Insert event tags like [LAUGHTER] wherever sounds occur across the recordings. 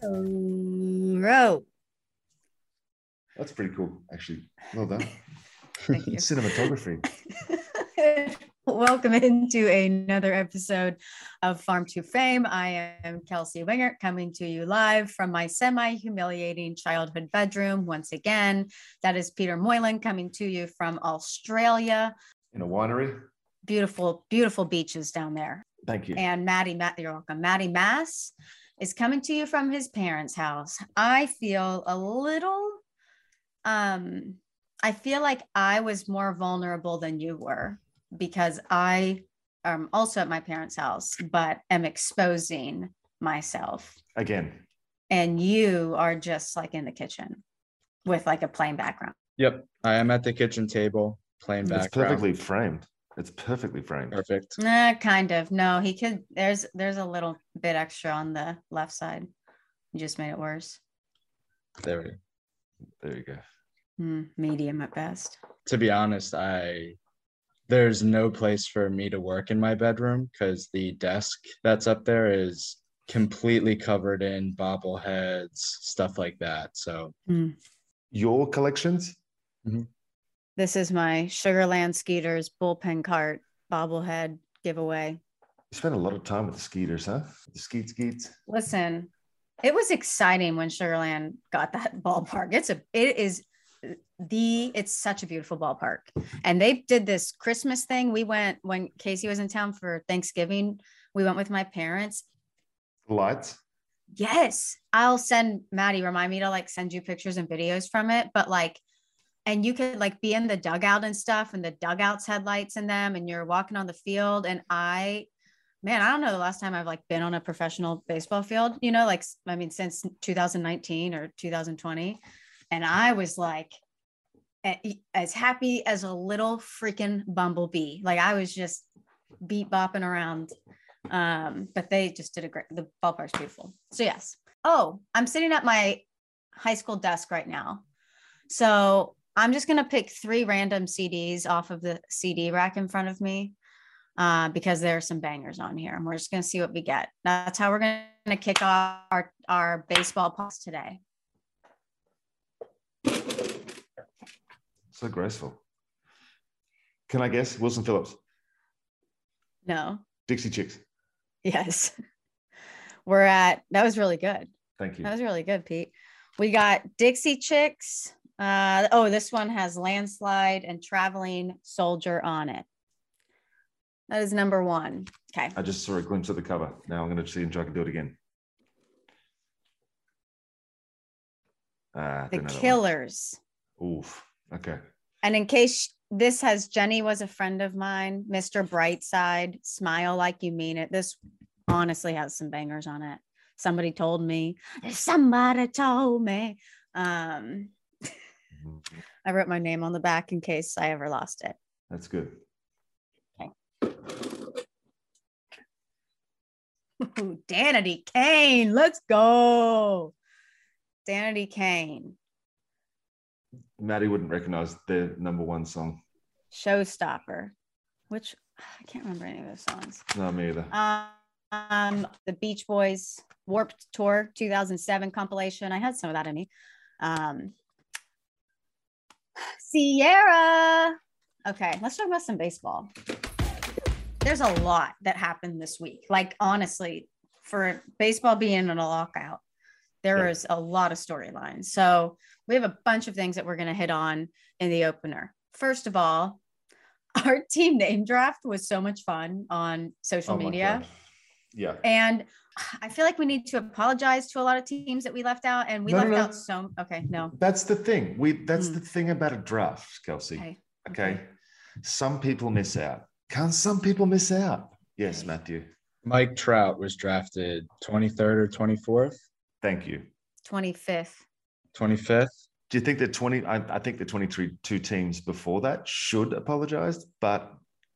Hello. That's pretty cool, actually. Well done. [LAUGHS] Cinematography. [LAUGHS] Welcome into another episode of Farm to Fame. I am Kelsey Wingert coming to you live from my semi humiliating childhood bedroom. Once again, that is Peter Moylan coming to you from Australia. In a winery. Beautiful, beautiful beaches down there. Thank you. And Maddie, Matt, you're welcome. Maddie Mass is coming to you from his parents' house. I feel a little, um, I feel like I was more vulnerable than you were because I am also at my parents' house, but am exposing myself. Again. And you are just like in the kitchen with like a plain background. Yep, I am at the kitchen table, plain background. It's background. perfectly framed. It's perfectly framed. perfect. Nah, kind of. No, he could. There's there's a little bit extra on the left side. You just made it worse. There. we- There you go. Hmm, medium at best. To be honest, I there's no place for me to work in my bedroom because the desk that's up there is completely covered in bobbleheads, stuff like that. So hmm. Your collections? Mm-hmm. This is my Sugar Land Skeeters bullpen cart bobblehead giveaway. You spent a lot of time with the skeeters, huh? The skeet skeets. Listen, it was exciting when Sugar Land got that [LAUGHS] ballpark. It's a it is the it's such a beautiful ballpark. And they did this Christmas thing. We went when Casey was in town for Thanksgiving. We went with my parents. Lights. Yes, I'll send Maddie. Remind me to like send you pictures and videos from it. But like, and you could like be in the dugout and stuff, and the dugouts had lights in them, and you're walking on the field. And I, man, I don't know the last time I've like been on a professional baseball field. You know, like I mean, since 2019 or 2020, and I was like as happy as a little freaking bumblebee. Like I was just beat bopping around um but they just did a great the ballpark's beautiful so yes oh i'm sitting at my high school desk right now so i'm just going to pick three random cds off of the cd rack in front of me uh, because there are some bangers on here and we're just going to see what we get that's how we're going to kick off our, our baseball post today So graceful. Can I guess? Wilson Phillips. no Dixie Chicks. yes [LAUGHS] we're at that was really good Thank you. That was really good, Pete. We got Dixie Chicks. Uh, oh, this one has landslide and traveling soldier on it. That is number one. Okay. I just saw a glimpse of the cover. Now I'm going to see if I can do it again. Ah, The don't know that one. Killers. Oof. Okay. And in case this has Jenny was a friend of mine, Mr. Brightside, smile like you mean it. This honestly has some bangers on it. Somebody told me. Somebody told me. Um. I wrote my name on the back in case I ever lost it. That's good. Okay. Ooh, [LAUGHS] Danity Kane. Let's go. Danity Kane. Maddie wouldn't recognize their number one song. Showstopper. Which I can't remember any of those songs. No, me either. Um, the Beach Boys Warped Tour 2007 compilation. I had some of that in me. Um, Sierra. Okay, let's talk about some baseball. There's a lot that happened this week. Like honestly, for baseball being in a lockout, there Yeah. is a lot of storylines. So we have a bunch of things that we're going to hit on in the opener. First of all, [LAUGHS] our team name draft was so much fun on social Oh media. Yeah. And I feel like we need to apologize to a lot of teams that we left out, and we No, no, left no. out so. Okay, no. That's the thing. We that's Mm. the thing about a draft, Kelsey. Okay. Okay. okay. Some people miss out. Can't some people miss out? Yes, Okay. Matthew. Mike Trout was drafted 23rd or 24th, Thank you. 25th. 25th. Do you think that 20 I, I think the 23 two teams before that should apologize, but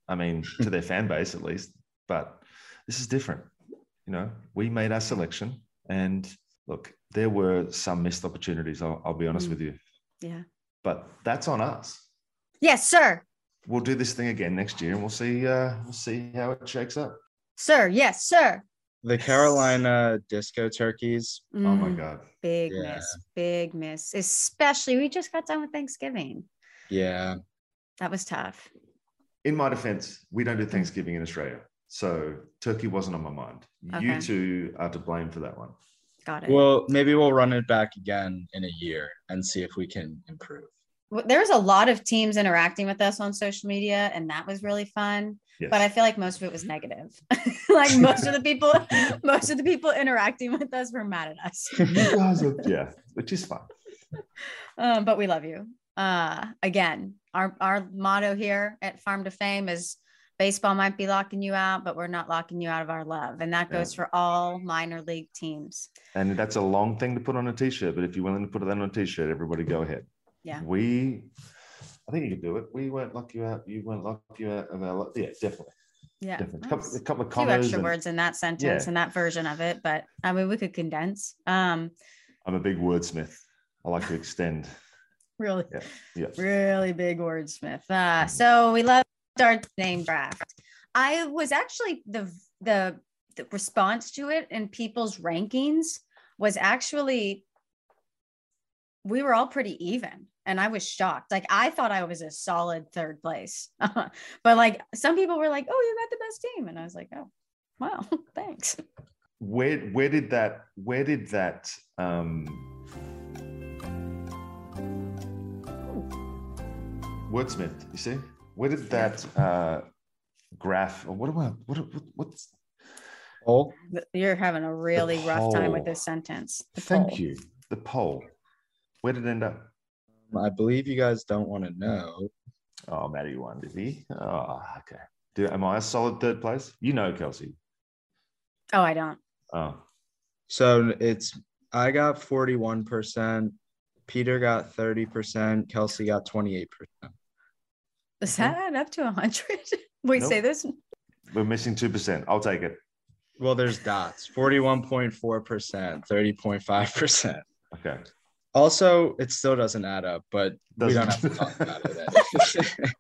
I mean to their [LAUGHS] fan base at least. But this is different. You know, we made our selection and look, there were some missed opportunities. I'll, I'll be honest Mm. with you, Yeah. but that's on us. Yes, sir. We'll do this thing again next year, and we'll see. Uh, we'll see how it shakes up. Sir. Yes, sir. The Carolina disco turkeys. Oh my Mm, god. Big Yeah. miss, big miss. Especially we just got done with Thanksgiving. Yeah. That was tough. In my defense, we don't do Mm. Thanksgiving in Australia. So Turkey wasn't on my mind. Okay. You two are to blame for that one. Got it. Well, maybe we'll run it back again in a year and see if we can improve. Well, there was a lot of teams interacting with us on social media, and that was really fun. Yes. But I feel like most of it was negative. [LAUGHS] like most of the people, [LAUGHS] most of the people interacting with us were mad at us. are, yeah, which is fine. um, but we love you. Uh, again, our our motto here at Farm to Fame is baseball might be locking you out, but we're not locking you out of our love, and that Yeah. goes for all minor league teams. And that's a long thing to put on a t-shirt, but if you're willing to put that on a t-shirt, everybody go ahead. Yeah. We I think you can do it. We won't lock you out. You won't lock you out of our love. yeah, definitely. Yeah. A couple, a couple of commas. extra and words in that sentence Yeah. and that version of it, but I mean we could condense. Um, I'm a big wordsmith. I like to extend. [LAUGHS] really, Yeah. Yeah. really big wordsmith. Uh, so we loved our name draft. I was actually the the the response to it and people's rankings was actually we were all pretty even and i was shocked like i thought i was a solid third place [LAUGHS] but like some people were like oh you got the best team and i was like oh wow [LAUGHS] thanks Where where did that where did that um wordsmith, you see? Where did that uh graph or what am I what, what what's Oh, you're having a really rough time with this sentence The thank poll. you. The poll. Where did it end up? I believe you guys don't want to know. Oh, Matty won, did he? Oh, okay. Do, am I a solid third place? You know, Kelsey. oh i don't Oh, So it's I got 41%, Peter got 30%, Kelsey got 28%. Does that add up to 100 [LAUGHS] wait say this we're missing 2%. I'll take it. Well, there's dots 41.4%, 30.5%. Okay. Also, it still doesn't add up, but we don't have to talk about it.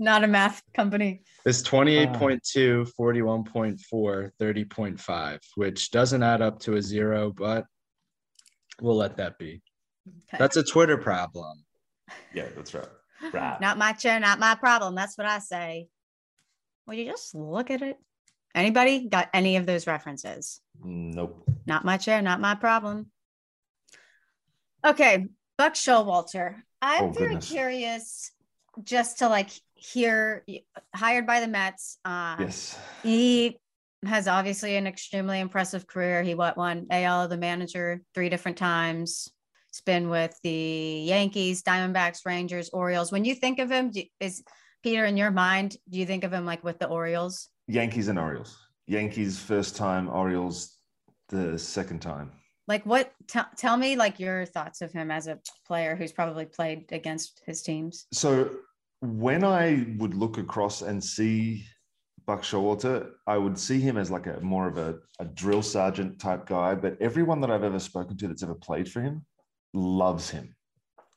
[LAUGHS] not a math company it's 28.2, 41.4, 30.5, which doesn't add up to a zero, but we'll let that be. Okay. That's a Twitter problem. Yeah, that's right. Right. Not my chair, not my problem. That's what I say. Will you just look at it? Anybody got any of those references? Nope. Not my chair, not my problem. Okay, Buck Showalter. I'm Oh, very goodness. curious just to like hear hired by the Mets. Uh, Yes. He has obviously an extremely impressive career. He what won AL the manager three different times. He's been with the Yankees, Diamondbacks, Rangers, Orioles. When you think of him, is Peter in your mind? Do you think of him like with the Orioles? Yankees and Orioles. Yankees first time, Orioles the second time. Like what? T- tell me like your thoughts of him as a player who's probably played against his teams. So when I would look across and see Buck Showalter, I would see him as like a more of a, a drill sergeant type guy. But everyone that I've ever spoken to that's ever played for him loves him.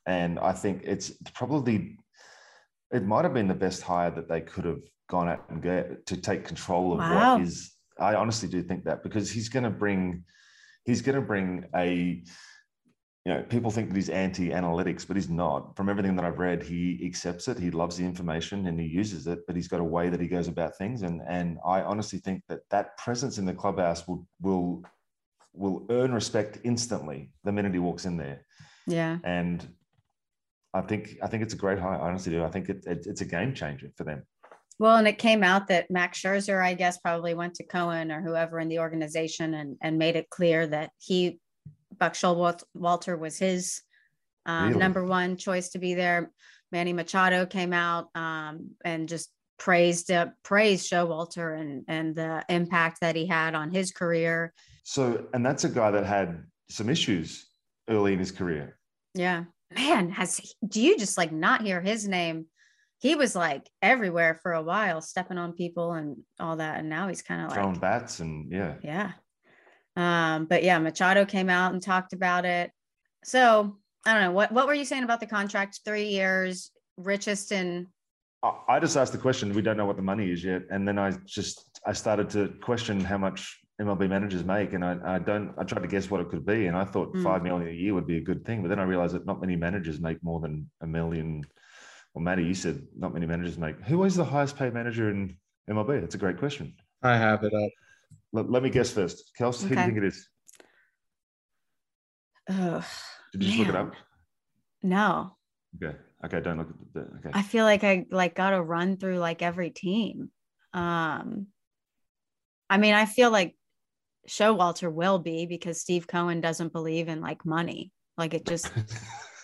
And I think it's probably it might have been the best hire that they could have gone out and get to take control of Wow. what is I honestly do think that because he's going to bring he's going to bring a you know people think that he's anti-analytics but he's not from everything that i've read he accepts it he loves the information and he uses it but he's got a way that he goes about things and and i honestly think that that presence in the clubhouse will will will earn respect instantly the minute he walks in there Yeah. and i think i think it's a great hire i honestly do i think it, it, it's a game changer for them Well, and it came out that Max Scherzer, I guess, probably went to Cohen or whoever in the organization and, and made it clear that he, Buck Walter, was his um, Really? number one choice to be there. Manny Machado came out um, and just praised uh, praised Showalter and and the impact that he had on his career. So and that's a guy that had some issues early in his career Yeah, man, has do you just like not hear his name? He was like everywhere for a while, stepping on people and all that, and now he's kind of like throwing bats and yeah Yeah. Um, but yeah, Machado came out and talked about it. So I don't know. What what were you saying about the contract? Three years, richest in I I just asked the question. We don't know what the money is yet, and then I just I started to question how much MLB managers make, and I, I don't. I tried to guess what it could be, and I thought Mm. five million a year would be a good thing, but then I realized that not many managers make more than a million. Well, Matty, you said not many managers make. Who is the highest paid manager in MLB? That's a great question. I have it up. Let, let me guess first. Kels, who do you think it is? Ugh, Did you just look it up? no, Okay. Okay. Don't look at the. Okay. I feel like I like got to run through like every team. Um, I mean, I feel like Showalter will be because Steve Cohen doesn't believe in like money. Like it just,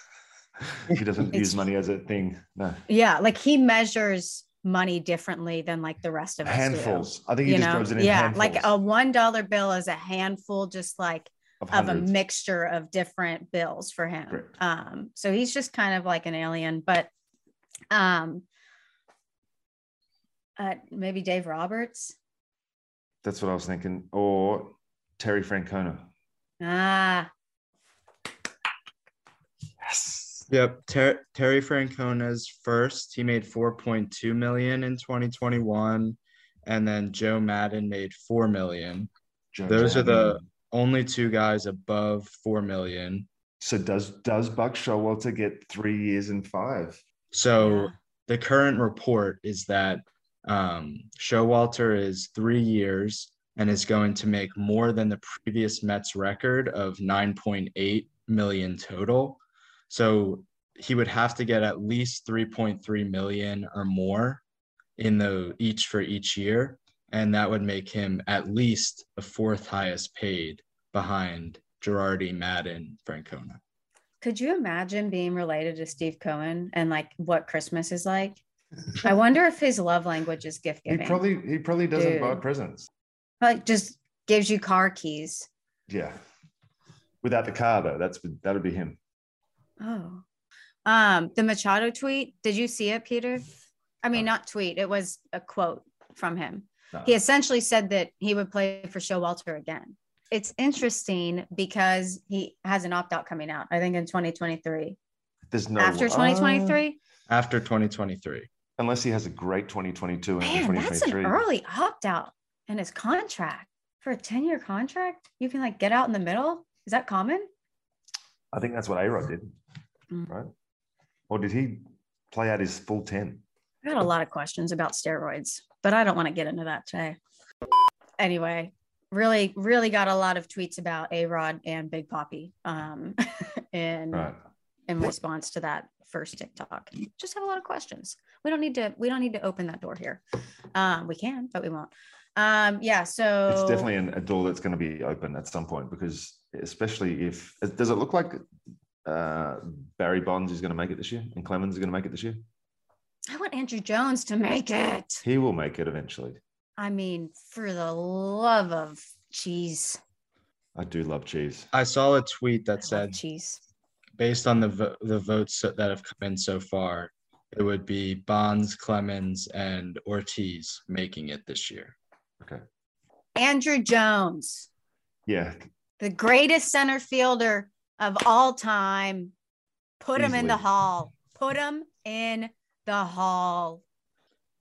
[LAUGHS] he doesn't use money as a thing. No. yeah, like he measures money differently than like the rest of us. do. Handfuls. I think he You just know, throws it in yeah, handfuls like a one dollar bill is a handful, just like of of a mixture of different bills for him. Correct. Um, so he's just kind of like an alien, but um uh maybe Dave Roberts. That's what I was thinking. Or Terry Francona. Ah, Yes. Yep, Ter- Terry Francona's first. He made 4.2 million in 2021, and then Joe Maddon made 4 million. Joe Those are the only two guys above 4 million. So does does Buck Showalter get three years and five? So Yeah. the current report is that um, Showalter is three years and is going to make more than the previous Mets record of 9.8 million total. So he would have to get at least 3.3 million or more in the each for each year, and that would make him at least the fourth highest paid behind Girardi, Maddon, Francona. could you imagine being related to Steve Cohen and like what Christmas is like? I wonder if his love language is gift giving. He probably he probably doesn't buy presents. like just gives you car keys. Yeah. Without the car though, that's that would be him. Oh. Um, the Machado tweet, did you see it, Peter? I mean, No. not tweet, it was a quote from him. No. He essentially said that he would play for Showalter again. It's interesting because he has an opt out coming out, I think in 2023. There's no After uh, 2023, After 2023. Unless he has a great 2022 and man, that's an early opt out in his contract for a 10 year contract. You can like get out in the middle. Is that common? I think that's what A Rod did, Mm. right? Or did he play out his full 10? I got a lot of questions about steroids, but I don't want to get into that today. Anyway, really, really got a lot of tweets about A Rod and Big Poppy um, [LAUGHS] in Right. In response to that first TikTok. Just have a lot of questions. We don't need to. We don't need to open that door here. Um, we can, but we won't. Um, yeah. So It's definitely an, a door that's going to be open at some point because, especially if does it look like uh, Barry Bonds is going to make it this year and Clemens is going to make it this year? I want Andruw Jones to make it. He will make it eventually. I mean, for the love of cheese, I do love cheese. I saw a tweet that love said, cheese. Based on the vo- the votes that have come in so far, it would be Bonds, Clemens, and Ortiz making it this year. Okay. Andruw Jones. Yeah. the greatest center fielder of all time. Put him in the hall. Put him in the hall.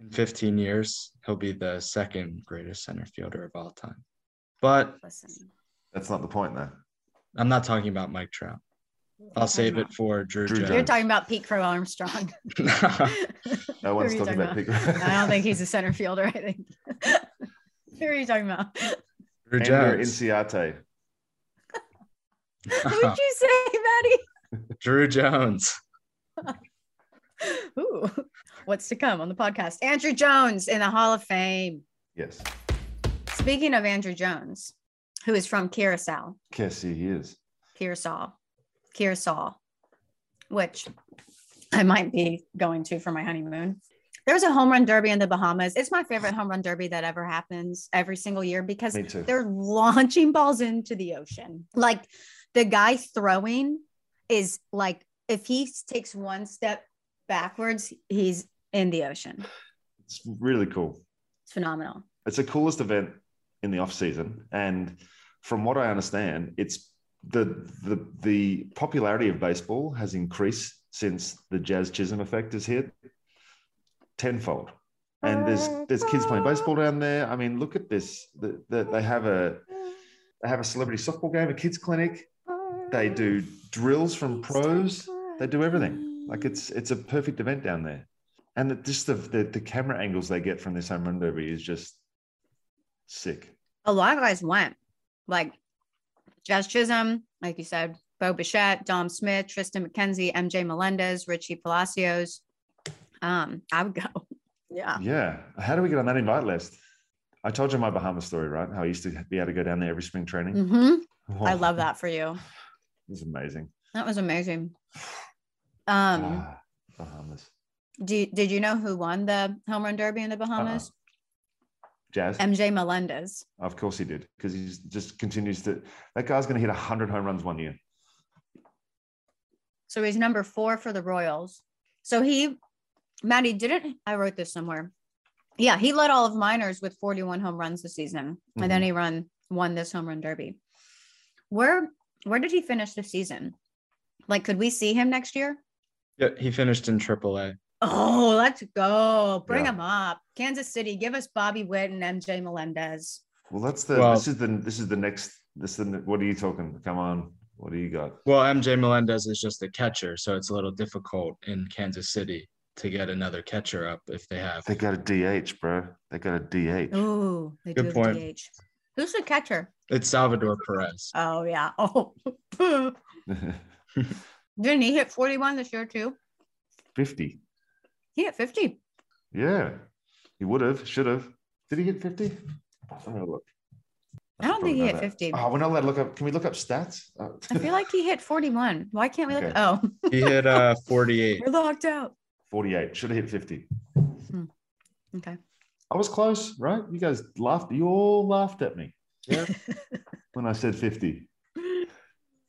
In 15 years, he'll be the second greatest center fielder of all time. But Listen, That's not the point, though. I'm not talking about Mike Trout. I'll save it for Druw, Druw Jones. You're talking about Pete Crow Armstrong. [LAUGHS] [LAUGHS] No Who one's are you talking about Pete. [LAUGHS] I don't think he's a center fielder. I think. Who are you talking about? Druw Andruw Jones. Inciate. Who did you say, Maddie? Druw Jones. Ooh, what's to come on the podcast? Andruw Jones in the Hall of Fame. Yes. Speaking of Andruw Jones, who is from Curacao, Yes, he is. Curacao, Curacao, which I might be going to for my honeymoon. There was a home run derby in the Bahamas. It's my favorite home run derby that ever happens every single year because they're launching balls into the ocean. Like the guy throwing is like if he takes one step backwards, he's in the ocean. It's really cool. It's phenomenal. It's the coolest event in the off season, and from what I understand, it's the the the popularity of baseball has increased since the Jazz Chisholm effect is hit tenfold. and there's there's kids playing baseball down there. I mean, look at this. The, the, they have a they have a celebrity softball game, a kids clinic. They do drills from pros. They do everything. Like it's it's a perfect event down there, and the, just the, the the camera angles they get from this home run derby is just sick. A lot of guys went, like Jazz Chisholm, like you said, Bo Bichette, Dom Smith, Triston McKenzie, MJ Melendez, Richie Palacios. Um, I would go. [LAUGHS] Yeah. Yeah. How do we get on that invite list? I told you my Bahamas story, right? How I used to be able to go down there every spring training. hmm I love that for you. [SIGHS] It was amazing. That was amazing. [SIGHS] Um, Ah, Bahamas. do did you know who won the home run derby in the Bahamas? Jazz. MJ Melendez. of course he did, because he just continues to. That guy's going to hit 100 home runs one year. So he's number four for the Royals. So he, Maddie, didn't I wrote this somewhere? Yeah, he led all of minors with 41 home runs this season, and then mm-hmm. he run won this home run derby. Where where did he finish the season? Like, could we see him next year? Yeah, he finished in AAA. Oh, let's go! Bring Yeah. him up, Kansas City. Give us Bobby Witt and MJ Melendez. Well, that's the. Uh, well- this is the. This is the next. This is the. What are you talking? Come on. What do you got? Well, MJ Melendez is just a catcher, so it's a little difficult in Kansas City to get another catcher up if they have. They got a DH, bro. They got a DH. Oh, they Good do have point. DH. Who's the catcher? It's Salvador Perez. Oh yeah. [LAUGHS] Oh, [LAUGHS] didn't he hit 41 this year too? 50. He hit 50. Yeah. He would have. Should have. Did he hit 50? I'm gonna look. I don't think he hit that. 50. Oh, we're not allowed to look up. Can we look up stats? Oh. I feel like he hit 41. Why can't we look? Oh, He hit uh [LAUGHS] 48. we're locked out. 48. Should have hit 50. Okay. I was close, right? You guys laughed. You all laughed at me. Yeah. [LAUGHS] when I said 50.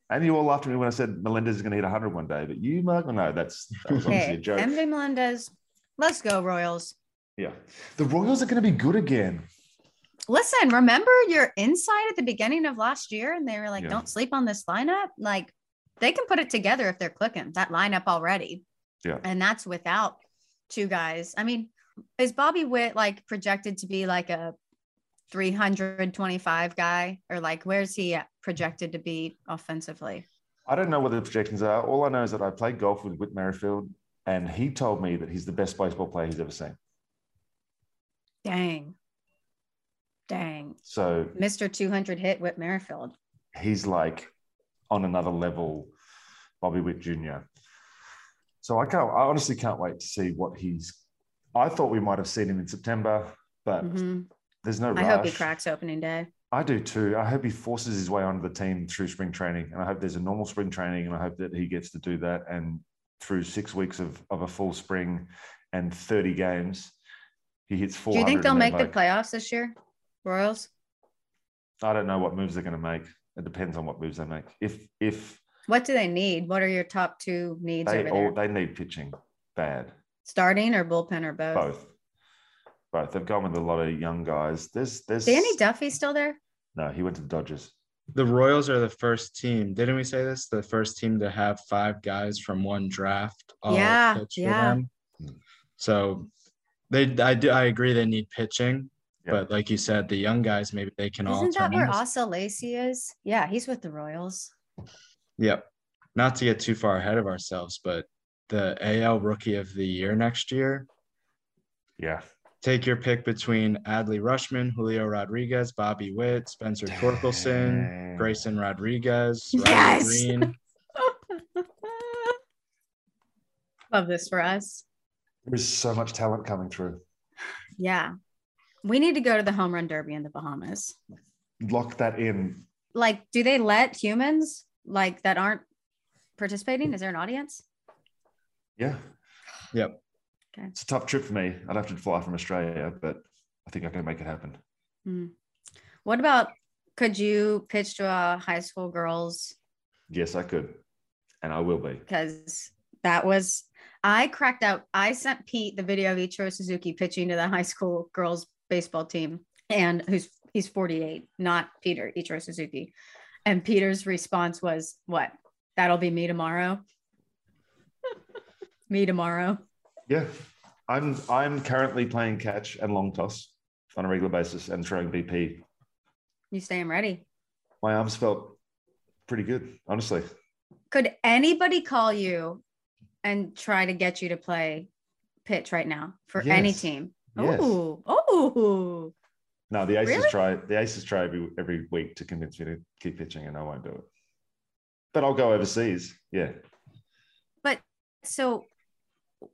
And you all laughed at me when I said Melendez is going to hit 100 one day. But you, Mark, no, that's that was obviously Okay. a joke. MJ Melendez. Let's go, Royals. yeah. The Royals are going to be good again. Listen, remember your insight at the beginning of last year? And they were like, Yeah. don't sleep on this lineup. Like they can put it together if they're clicking that lineup already. Yeah. And that's without two guys. I mean, is Bobby Witt like projected to be like a 325 guy or like where's he projected to be offensively? I don't know what the projections are. All I know is that I played golf with Whit Merrifield, and he told me that he's the best baseball player he's ever seen. Dang. Dang. So Mr. 200 hit Whit Merrifield. he's like on another level, Bobby Witt Jr. So I can't. I honestly can't wait to see what he's. I thought we might have seen him in September, but Mhm. There's no rush. I hope he cracks opening day. I do too. I hope he forces his way onto the team through spring training, and I hope there's a normal spring training, and I hope that he gets to do that. And through six weeks of, of a full spring and 30 games, he hits four. Do you think they'll make the playoffs this year? Royals? I don't know what moves they're going to make. It depends on what moves they make. If if What do they need? What are your top two needs they all they need pitching bad, Starting or bullpen or both? both, both. They've gone with a lot of young guys. There's there's Danny Duffy still there? No, he went to the Dodgers. The Royals are the first team. Didn't we say this? The first team to have five guys from one draft. all Yeah, pitch for yeah. them. So they, I do, I agree. They need pitching, Yeah. but like you said, the young guys maybe they can all. Isn't that where into- Asa Lacy is? Yeah, he's with the Royals. Yep. Not to get too far ahead of ourselves, but the AL Rookie of the Year next year. Yeah, Take your pick between Adley Rutschman, Julio Rodriguez, Bobby Witt, Spencer Torkelson, Dang. Grayson Rodriguez, [LAUGHS] Riley Yes! Greene. [LAUGHS] Love this for us. There's so much talent coming through. Yeah. We need to go to the home run derby in the Bahamas. Lock that in. Like, do they let humans like that aren't participating? Is there an audience? Yeah. Yep. Okay. It's a tough trip for me. I'd have to fly from Australia, but I think I can make it happen. Hmm. What about could you pitch to a high school girls Yes, I could. And I will be. because that was I cracked out. I sent Pete the video of Ichiro Suzuki pitching to the high school girls baseball team, and who's he's 48, not Peter Ichiro Suzuki. And Peter's response was, "What? That'll be me tomorrow. [LAUGHS] me tomorrow." Yeah. I'm I'm currently playing catch and long toss on a regular basis and throwing BP. You staying ready? My arms felt pretty good, honestly. Could anybody call you and try to get you to play pitch right now for any Yes. team? Yes. Oh, oh, No, the aces Really? try the aces try every every week to convince me to keep pitching, and I won't do it. But I'll go overseas. Yeah, but so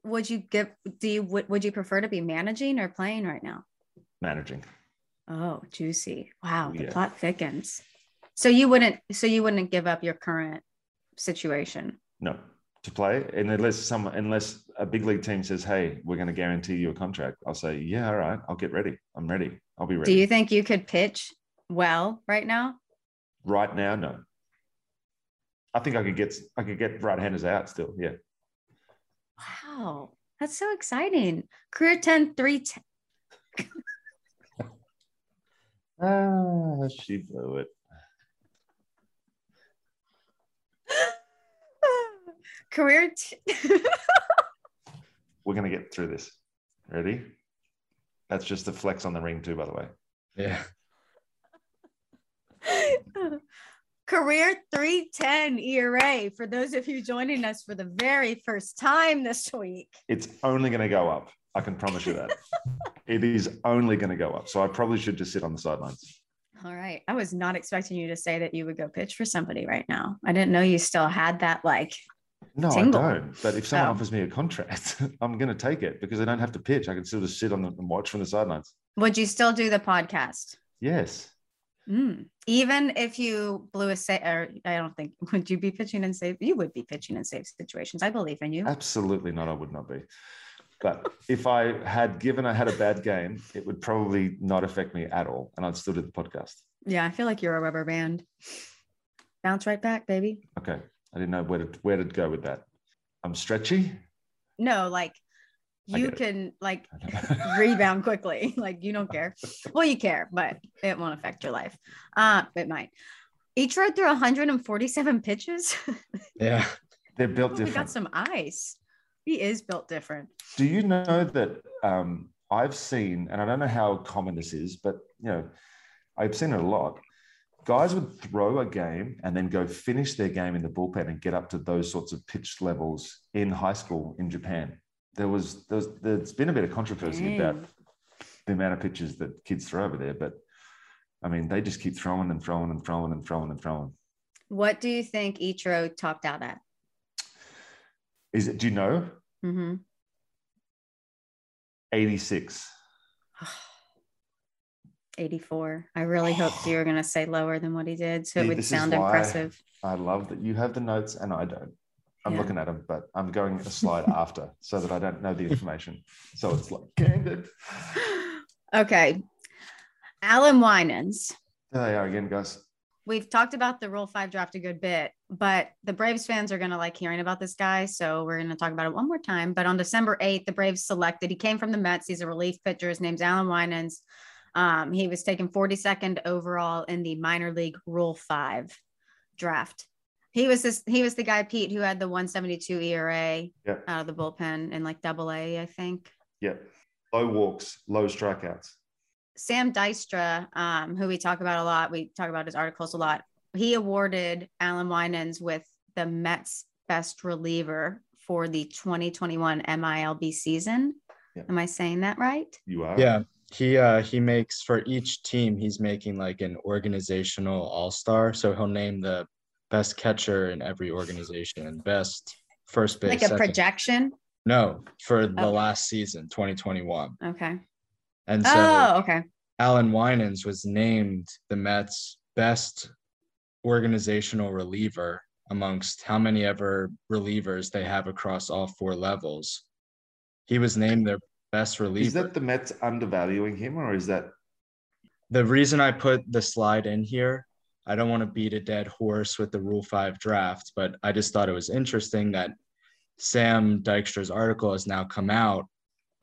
would you give? Do you would, would you prefer to be managing or playing right now? managing. Oh, juicy! Wow, the Yeah. plot thickens. So you wouldn't. So you wouldn't give up your current situation. No, to play, and unless some unless a big league team says, "Hey, we're going to guarantee you a contract," I'll say, "Yeah, all right, I'll get ready. I'm ready. I'll be ready." Do you think you could pitch well right now? right now, no. I think I could get I could get right-handers out still. Yeah, Wow, that's so exciting. Career 10, 3, 10. [LAUGHS] ah, she blew it. [LAUGHS] Career. T- [LAUGHS] We're going to get through this. Ready? That's just the flex on the ring too, by the way. Yeah. Career 310 ERA for those of you joining us for the very first time this week. It's only going to go up. I can promise you that. [LAUGHS] it is only going to go up. So I probably should just sit on the sidelines. All right. I was not expecting you to say that you would go pitch for somebody right now. I didn't know you still had that like No, Tingle. I don't. But if someone Oh. offers me a contract, [LAUGHS] I'm going to take it because I don't have to pitch. I can still just sit on the, and watch from the sidelines. would you still do the podcast? Yes. Mm. Even if you blew a save, or I don't think [LAUGHS] would you be pitching in safe you would be pitching in safe situations. I believe in you. Absolutely not. I would not be. But if I had given I had a bad game, it would probably not affect me at all, and I'd still do the podcast. Yeah, I feel like you're a rubber band. Bounce right back, baby. Okay, I didn't know where to where to go with that. I'm stretchy. No, like I you can like [LAUGHS] rebound quickly. [LAUGHS] Like you don't care. Well, you care, but it won't affect your life. Uh, it might. Each rode through 147 pitches. [LAUGHS] Yeah. They're built Oh, we got some ice. He is built different. Do you know that um, I've seen, and I don't know how common this is, but you know, I've seen it a lot. Guys would throw a game and then go finish their game in the bullpen and get up to those sorts of pitch levels in high school in Japan. There was, there was there's been a bit of controversy about the amount of pitches that kids throw over there, but I mean, they just keep throwing and throwing and throwing and throwing and throwing. What do you think Ichiro topped out at? Is it? Do you know? hmm 86. [SIGHS] 84. I really hoped you were going to say lower than what he did. So it See, would sound impressive. I love that you have the notes and I don't. I'm Yeah. looking at them, but I'm going a slide [LAUGHS] after so that I don't know the information. So it's like candid. okay. Allan Winans. There they are again, guys. We've talked about the Rule 5 draft a good bit, but the Braves fans are going to like hearing about this guy. So we're going to talk about it one more time. But on December 8th, the Braves selected, he came from the Mets. He's a relief pitcher. His name's Allan Winans. Um, he was taken 42nd overall in the minor league Rule 5 draft. He was this, he was the guy, Pete, who had the 172 ERA Yep. out of the bullpen in like double A, I think. Yep. Low walks, low strikeouts. Sam Dykstra, um, who we talk about a lot, we talk about his articles a lot. He awarded Allan Winans with the Mets best reliever for the 2021 MILB season. Yeah. Am I saying that right? You are. Yeah. He uh he makes for each team he's making like an organizational all-star. So he'll name the best catcher in every organization, best first base. like a second- projection. No, for the last season, 2021. Okay. And so oh, okay. Allan Winans was named the Mets best organizational reliever amongst how many ever relievers they have across all four levels. He was named their best reliever. Is that the Mets undervaluing him or is that the reason I put the slide in here, I don't want to beat a dead horse with the Rule 5 draft, but I just thought it was interesting that Sam Dykstra's article has now come out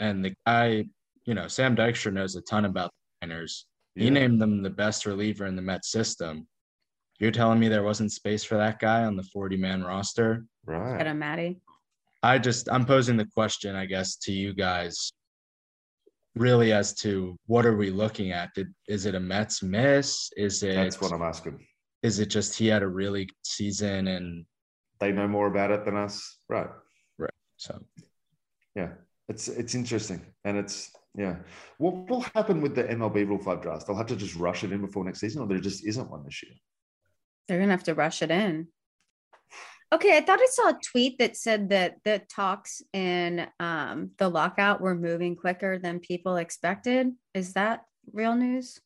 and the guy, you know, Sam Dykstra knows a ton about the Niners. He Yeah. named them the best reliever in the Mets system. You're telling me there wasn't space for that guy on the 40 man roster? Right. right? a Maddie. I just I'm posing the question, I guess, to you guys, really as to what are we looking at? Did, is it a Mets miss? Is it That's what I'm asking. is it just he had a really good season and They know more about it than us, right? Right. So Yeah, it's it's interesting, and it's yeah. What will happen with the MLB Rule Five draft? They'll have to just rush it in before next season, or there just isn't one this year. They're gonna have to rush it in. Okay, I thought I saw a tweet that said that the talks in um, the lockout were moving quicker than people expected. Is that real news?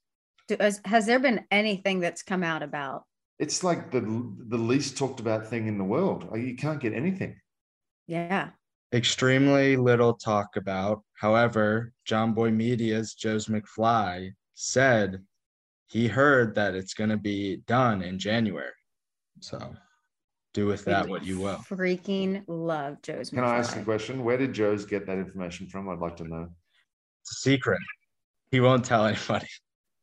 Do, has, has there been anything that's come out about? It's like the the least talked about thing in the world. You can't get anything. Yeah, extremely little talk about. However, Jomboy Media's Joe's McFly said he heard that it's going to be done in January. So do with that what you will. freaking love Joe's. Can I ask a question? Where did Joe's get that information from? I'd like to know. It's a secret. He won't tell anybody.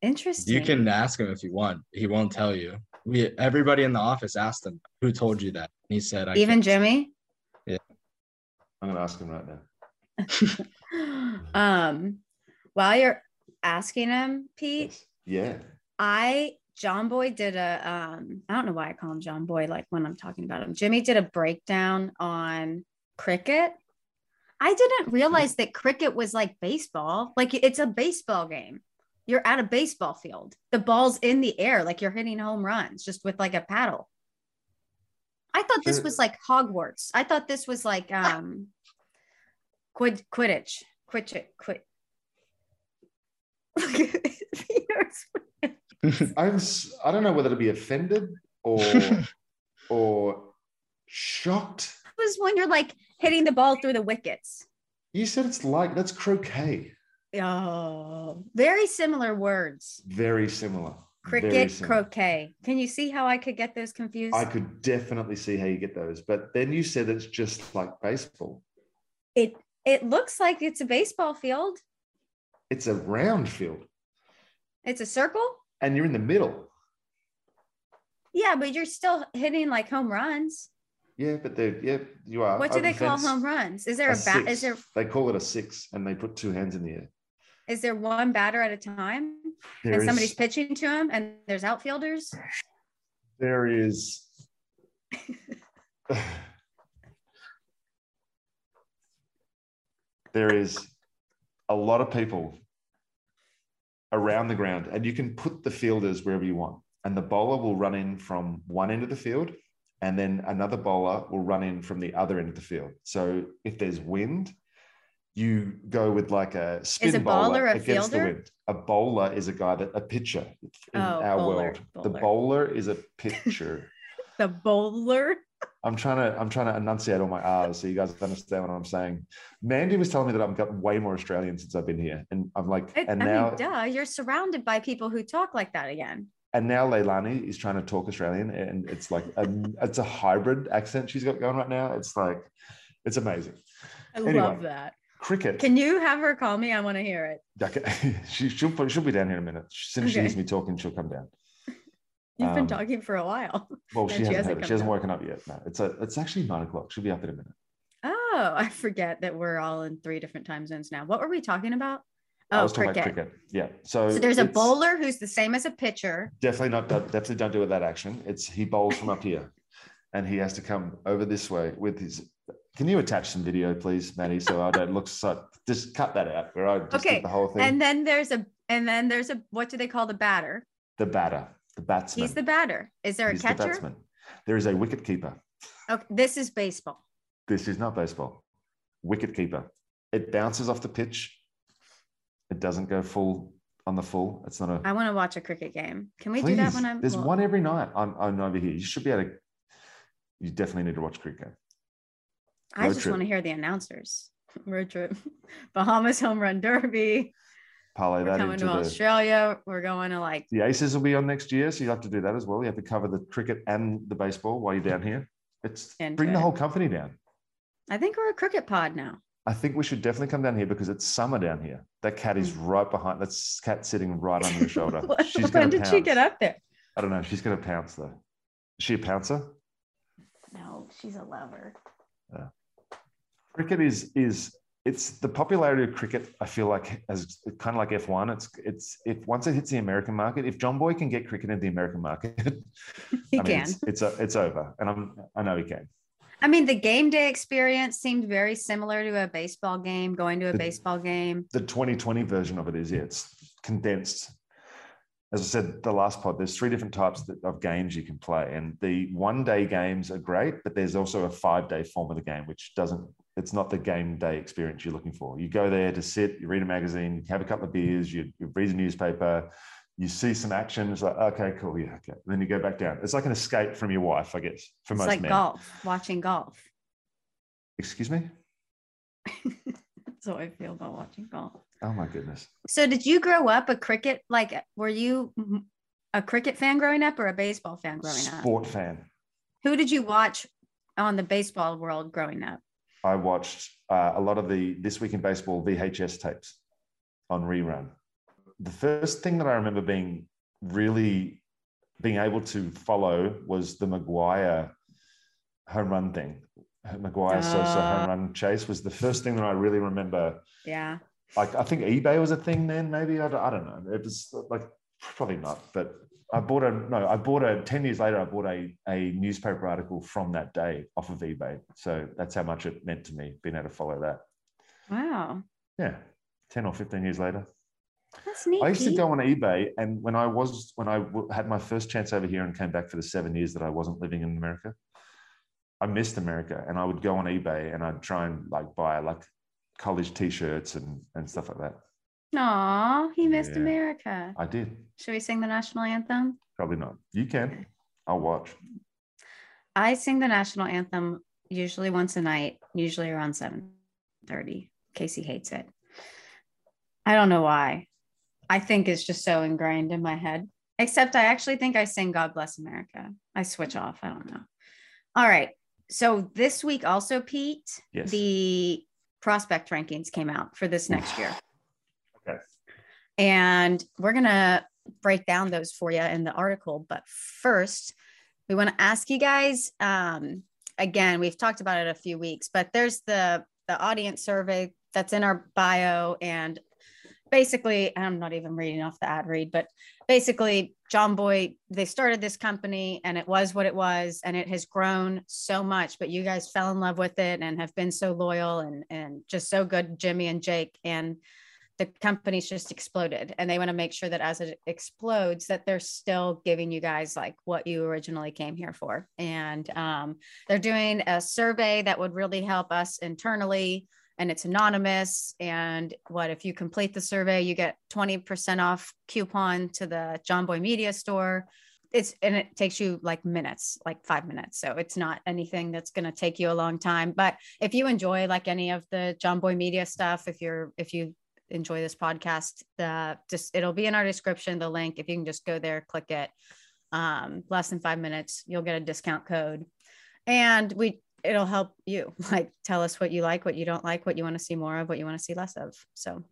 Interesting. You can ask him if you want. He won't tell you. We everybody in the office asked him who told you that. He said, "I even can't." Jimmy. I'm going to ask him right now. [LAUGHS] um, while you're asking him, Pete, Yes. Yeah. I Jomboy did a um I don't know why I call him Jomboy like when I'm talking about him. Jimmy did a breakdown on cricket. I didn't realize that cricket was like baseball. Like it's a baseball game. You're at a baseball field. The ball's in the air like you're hitting home runs just with like a paddle. I thought this was like Hogwarts. I thought this was like um quid Quidditch. Quidditch quit. [LAUGHS] [LAUGHS] [LAUGHS] I'm. s- I don't know whether to be offended or [LAUGHS] or shocked. It was when you're like hitting the ball through the wickets. You said it's like that's croquet. Oh, very similar words. Very similar. Very Cricket, similar. croquet. Can you see how I could get those confused? I could definitely see how you get those, but then you said it's just like baseball. it it looks like it's a baseball field. It's a round field, It's a circle. And you're in the middle. Yeah, but you're still hitting like home runs. Yeah, but they yeah, you are. What do they call home runs? Is there a a bat? Is there They call it a six, and they put two hands in the air. is there one batter at a time, There and is- somebody's pitching to him, and there's outfielders? there is [LAUGHS] there is a lot of people around the ground and you can put the fielders wherever you want. And the bowler will run in from one end of the field and then another bowler will run in from the other end of the field. So if there's wind you go with like a spin a bowler bowler a against the wind. a bowler is a guy that a pitcher in Oh, our bowler, world. The bowler. bowler is a pitcher. [LAUGHS] The bowler. I'm trying to I'm trying to enunciate all my R's so you guys understand what I'm saying. Mandy was telling me that I've gotten way more Australian since I've been here, and I'm like, I, and I now mean, duh, you're surrounded by people who talk like that again. and now Leilani is trying to talk Australian, and it's like a, it's a hybrid accent she's got going right now. It's like it's amazing. I Anyway. love that. Cricket. Can you have her call me? I want to hear it. Okay. [LAUGHS] she, she'll she'll be down here in a minute. As soon as she hears me talking, she'll come down. You've been Um, talking for a while. [LAUGHS] Well, she she hasn't, hasn't it. she hasn't woken up yet. No, it's a it's actually nine o'clock. She'll be up in a minute. Oh, I forget that we're all in three different time zones now. What were we talking about? Oh, cricket. cricket. Yeah. So, So there's a bowler who's the same as a pitcher. definitely not definitely don't do it that action it's he bowls from up here and he has to come over this way with his can you attach some video please maddie so i don't look so just cut that out where i just Okay, the whole thing And then there's a and then there's a what do they call the batter? the batter the batsman He's the batter. Is there a He's the catcher? batsman. there is a wicket keeper Okay, this is baseball. this is not baseball wicket keeper it bounces off the pitch it doesn't go full on the full it's not a I want to watch a cricket game. Can we Please, do that when I'm there's well, one every night I'm, I'm over here you should be able to you definitely need to watch cricket game I just trip. want to hear the announcers. [LAUGHS] Road trip. [LAUGHS] Bahamas home run derby. Parlay We're that coming into to the Australia. We're going to like The Aces will be on next year, so you have to do that as well. You have to cover the cricket and the baseball while you're down here. It's bring the whole company down. I think we're a cricket pod now. I think we should definitely come down here because it's summer down here. That cat is hmm. right behind. That's cat sitting right on your [LAUGHS] shoulder. She's when did pounce. she get up there? I don't know. She's gonna pounce though. Is she a pouncer? No, she's a lover. cricket is is it's the popularity of cricket. I feel like as kind of like F one. It's it's if once it hits the American market, if Jomboy can get cricket in the American market, [LAUGHS] He I mean, can. It's, it's a, it's over, and I'm I know he can. I mean, the game day experience seemed very similar to a baseball game, going to a The- baseball game. The 2020 version of it is yeah, it's condensed. As I said, the last pod, there's three different types of games you can play, and the one day games are great, but there's also a five day form of the game, which doesn't. It's not the game day experience you're looking for. You go there to sit, you read a magazine, you have a couple of beers, you, you read a newspaper, you see some action. It's like, okay, cool, yeah, okay. then you go back down. It's like an escape from your wife, I guess, for It's most like men. golf, watching golf. Excuse me? [LAUGHS] That's how I feel about watching golf. Oh my goodness. So, did you grow up a cricket? Like, were you a cricket fan growing up or a baseball fan growing up? Sport fan. Who did you watch on the baseball world growing up? I watched uh, a lot of the This Week in Baseball VHS tapes on rerun. The first thing that I remember being really being able to follow was the McGwire home run thing. McGwire Sosa Ah. home run chase was the first thing that I really remember. Yeah. Like I think eBay was a thing then, maybe I don't, I don't know. It was like probably not, but I bought a no. I bought a ten years later. I bought a a newspaper article from that day off of eBay. So that's how much it meant to me being able to follow that. Wow. Yeah, ten or fifteen years later. That's neat. I used to go on eBay, and when I was when I w- had my first chance over here and came back for the seven years that I wasn't living in America, I missed America, and I would go on eBay and I'd try and like buy like college T-shirts and and stuff like that. Aw, he missed Yeah. America. I did. Should we sing the national anthem? Probably not. You can. I'll watch. I sing the national anthem usually once a night, usually around 7:30. Casey hates it. I don't know why. I think it's just so ingrained in my head. Except I actually think I sing God Bless America. I switch off. I don't know. All right. So this week also, Pete, Yes. the prospect rankings came out for this next year. And we're going to break down those for you in the article. But first, we want to ask you guys um, again, we've talked about it a few weeks, but there's the, the audience survey that's in our bio. And basically, I'm not even reading off the ad read, but basically, Jomboy, they started this company and it was what it was, and it has grown so much. But you guys fell in love with it and have been so loyal and, and just so good, Jimmy and Jake. And the company's just exploded and they want to make sure that as it explodes that they're still giving you guys like what you originally came here for. And um, they're doing a survey that would really help us internally and it's anonymous. And what if you complete the survey you get 20% off coupon to the Jomboy media store. It's and it takes you like minutes like five minutes. So it's not anything that's going to take you a long time. But if you enjoy like any of the Jomboy media stuff if you're if you enjoy this podcast the just it'll be in our description the link. If you can just go there click it um less than five minutes you'll get a discount code. And we it'll help you [LAUGHS] like tell us what you like what you don't like what you want to see more of what you want to see less of. So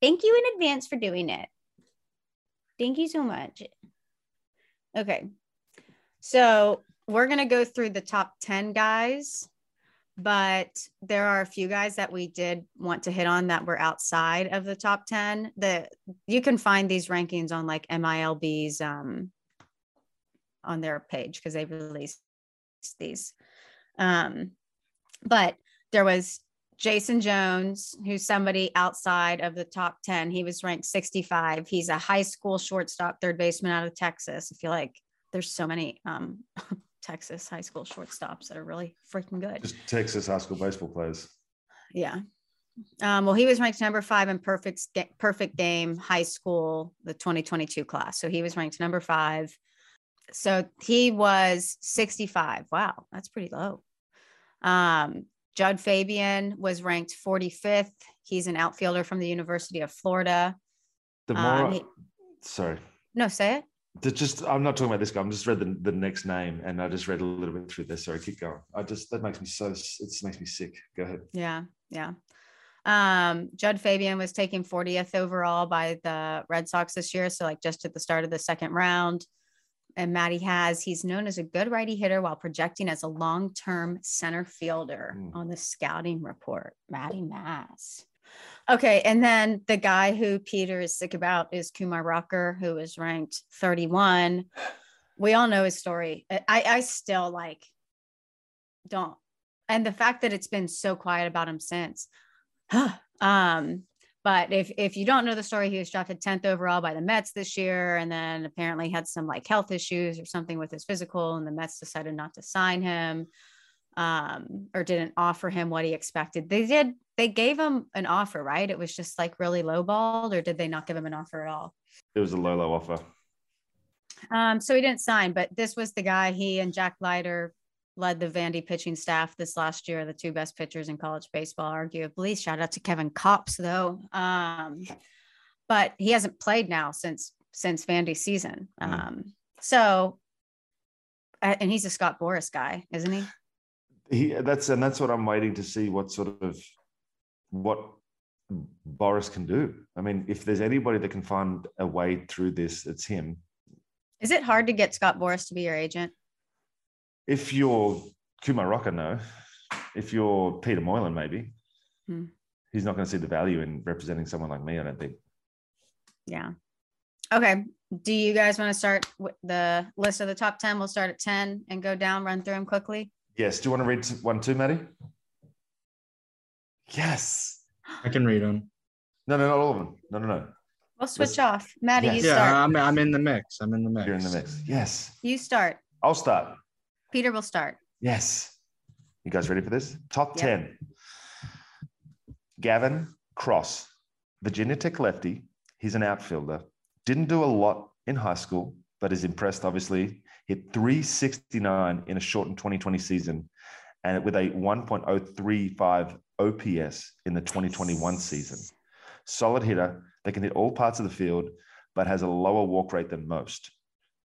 thank you in advance for doing it. Thank you so much. Okay. So we're going to go through the top 10 guys but there are a few guys that we did want to hit on that were outside of the top 10 that you can find these rankings on like milb's um on their page because they released these. Um but there was jason jones who's somebody outside of the top 10 he was ranked 65 he's a high school shortstop third baseman out of texas. I feel like there's so many um [LAUGHS] Texas high school shortstops that are really freaking good. Just Texas high school baseball players. Yeah. Um, well, he was ranked number five in perfect perfect game high school, the 2022 class. So he was ranked number five. So he was 65. Wow, that's pretty low. Um, Jud Fabian was ranked 45th. He's an outfielder from the University of Florida. The more, Um, he- sorry, No, say it. The just I'm not talking about this guy. I'm just read the, the next name and I just read a little bit through this. Sorry, keep going. I just that makes me so it just makes me sick. Go ahead. Yeah, yeah. Um, Jud Fabian was taken 40th overall by the Red Sox this year. So, like, just at the start of the second round. and Maddie has. He's known as a good righty hitter while projecting as a long term center fielder Mm. on the scouting report. Maddie Mass. Okay. And then the guy who Peter is sick about is Kumar Rocker, who is ranked 31. We all know his story. I, I still like don't. And the fact that it's been so quiet about him since. um, but if if you don't know the story, he was drafted 10th overall by the Mets this year, and then apparently had some like health issues or something with his physical, and the Mets decided not to sign him, um, or didn't offer him what he expected. They did. They gave him an offer, right? It was just like really lowballed, or did they not give him an offer at all? It was a low, low offer. Um, so he didn't sign, but this was the guy. He and Jack Leiter led the Vandy pitching staff this last year, the two best pitchers in college baseball, arguably. Shout out to Kevin Kopps, though. Um, but he hasn't played now since since Vandy season. Mm. Um, so, uh, and he's a Scott Boras guy, isn't he? He that's and that's what I'm waiting to see what sort of what Boras can do. I mean, if there's anybody that can find a way through this, it's him. Is it hard to get Scott Boras to be your agent? If you're Kumar Rocker, no. If you're Peter Moylan, maybe. Hmm. He's not going to see the value in representing someone like me, I don't think. Yeah. Okay. Do you guys want to start with the list of the top 10? We'll start at 10 and go down, run through them quickly. Yes. Do you want to read one too, Maddie? Yes. I can read them. No, no, not all of them. No, no, no. We'll switch Let's- off. Maddie, Yes. you Yeah. I'm, I'm in the mix. I'm in the mix. You're in the mix. Yes. You start. I'll start. Peter will start. Yes. You guys ready for this? Top Yep. 10. Gavin Cross, Virginia Tech lefty. He's an outfielder. Didn't do a lot in high school, but is impressed, obviously. Hit 369 in a shortened 2020 season and with a 1.035 OPS in the 2021 season. Solid hitter that can hit all parts of the field, but has a lower walk rate than most.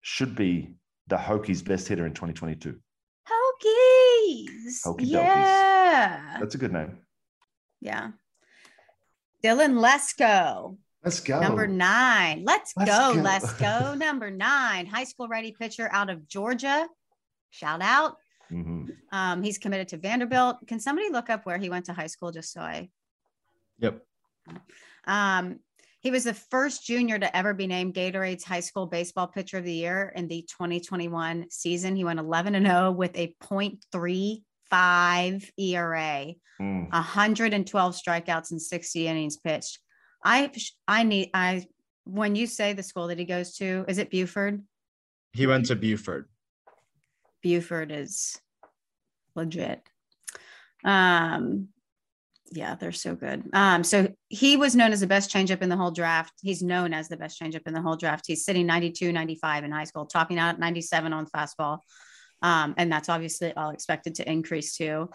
Should be the Hokies' best hitter in 2022. Hokies. Hokey yeah. That's a good name. Yeah. Dylan Lesko, Let's go. number nine. Let's, Let's go. go. Let's [LAUGHS] go. Number nine, high school ready pitcher out of Georgia. Shout out. Mhm. Um, he's committed to Vanderbilt. Can somebody look up where he went to high school just so I Yep. Um, he was the first junior to ever be named Gatorade's high school baseball pitcher of the year in the 2021 season. He went 11 and 0 with a 0.35 ERA, Mm. 112 strikeouts and 60 innings pitched. I I need I when you say the school that he goes to, is it Buford? He went to Buford. Buford is legit. Um, yeah, they're so good. Um, so he was known as the best changeup in the whole draft. He's known as the best changeup in the whole draft. He's sitting 92, 95 in high school, topping out at 97 on fastball. Um, and that's obviously all expected to increase too.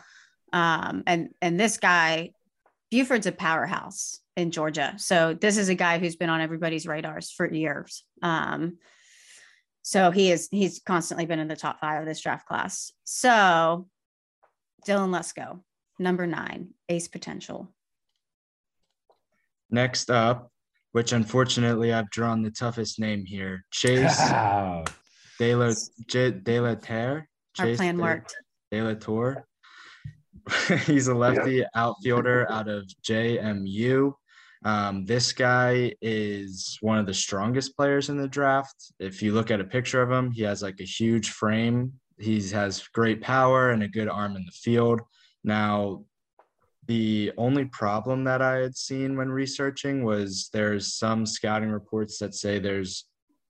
Um, and and this guy, Buford's a powerhouse in Georgia. So this is a guy who's been on everybody's radars for years. Um, so he is he's constantly been in the top five of this draft class. So Dylan Lesko, number nine, ace potential. Next up, which unfortunately I've drawn the toughest name here, Chase [LAUGHS] De La, J, De La Terre. Our plan De- worked. De La Tour. [LAUGHS] He's a lefty outfielder out of JMU. Um, this guy is one of the strongest players in the draft. If you look at a picture of him, he has like a huge frame. He has great power and a good arm in the field. Now, the only problem that I had seen when researching was there's some scouting reports that say there's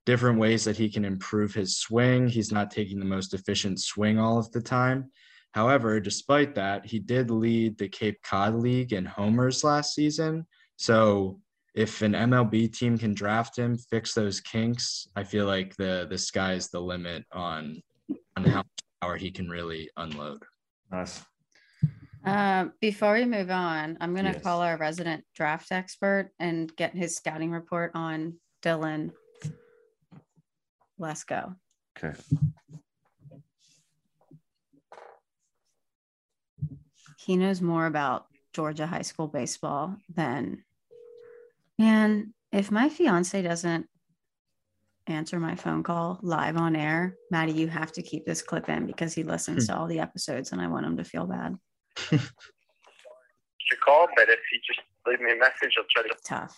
different ways that he can improve his swing. He's not taking the most efficient swing all of the time. However, despite that, he did lead the Cape Cod League in homers last season. So if an MLB team can draft him, fix those kinks, I feel like the the sky's the limit on on how much power he can really unload. Nice. Uh, before we move on, I'm going to Yes. call our resident draft expert and get his scouting report on Dylan Lesko. Okay. He knows more about Georgia high school baseball then man, if my fiance doesn't answer my phone call live on air. Maddie, you have to keep this clip in because he listens to all the episodes and I want him to feel bad. [LAUGHS] your call, but if you just leave me a message, I'll try to. Tough.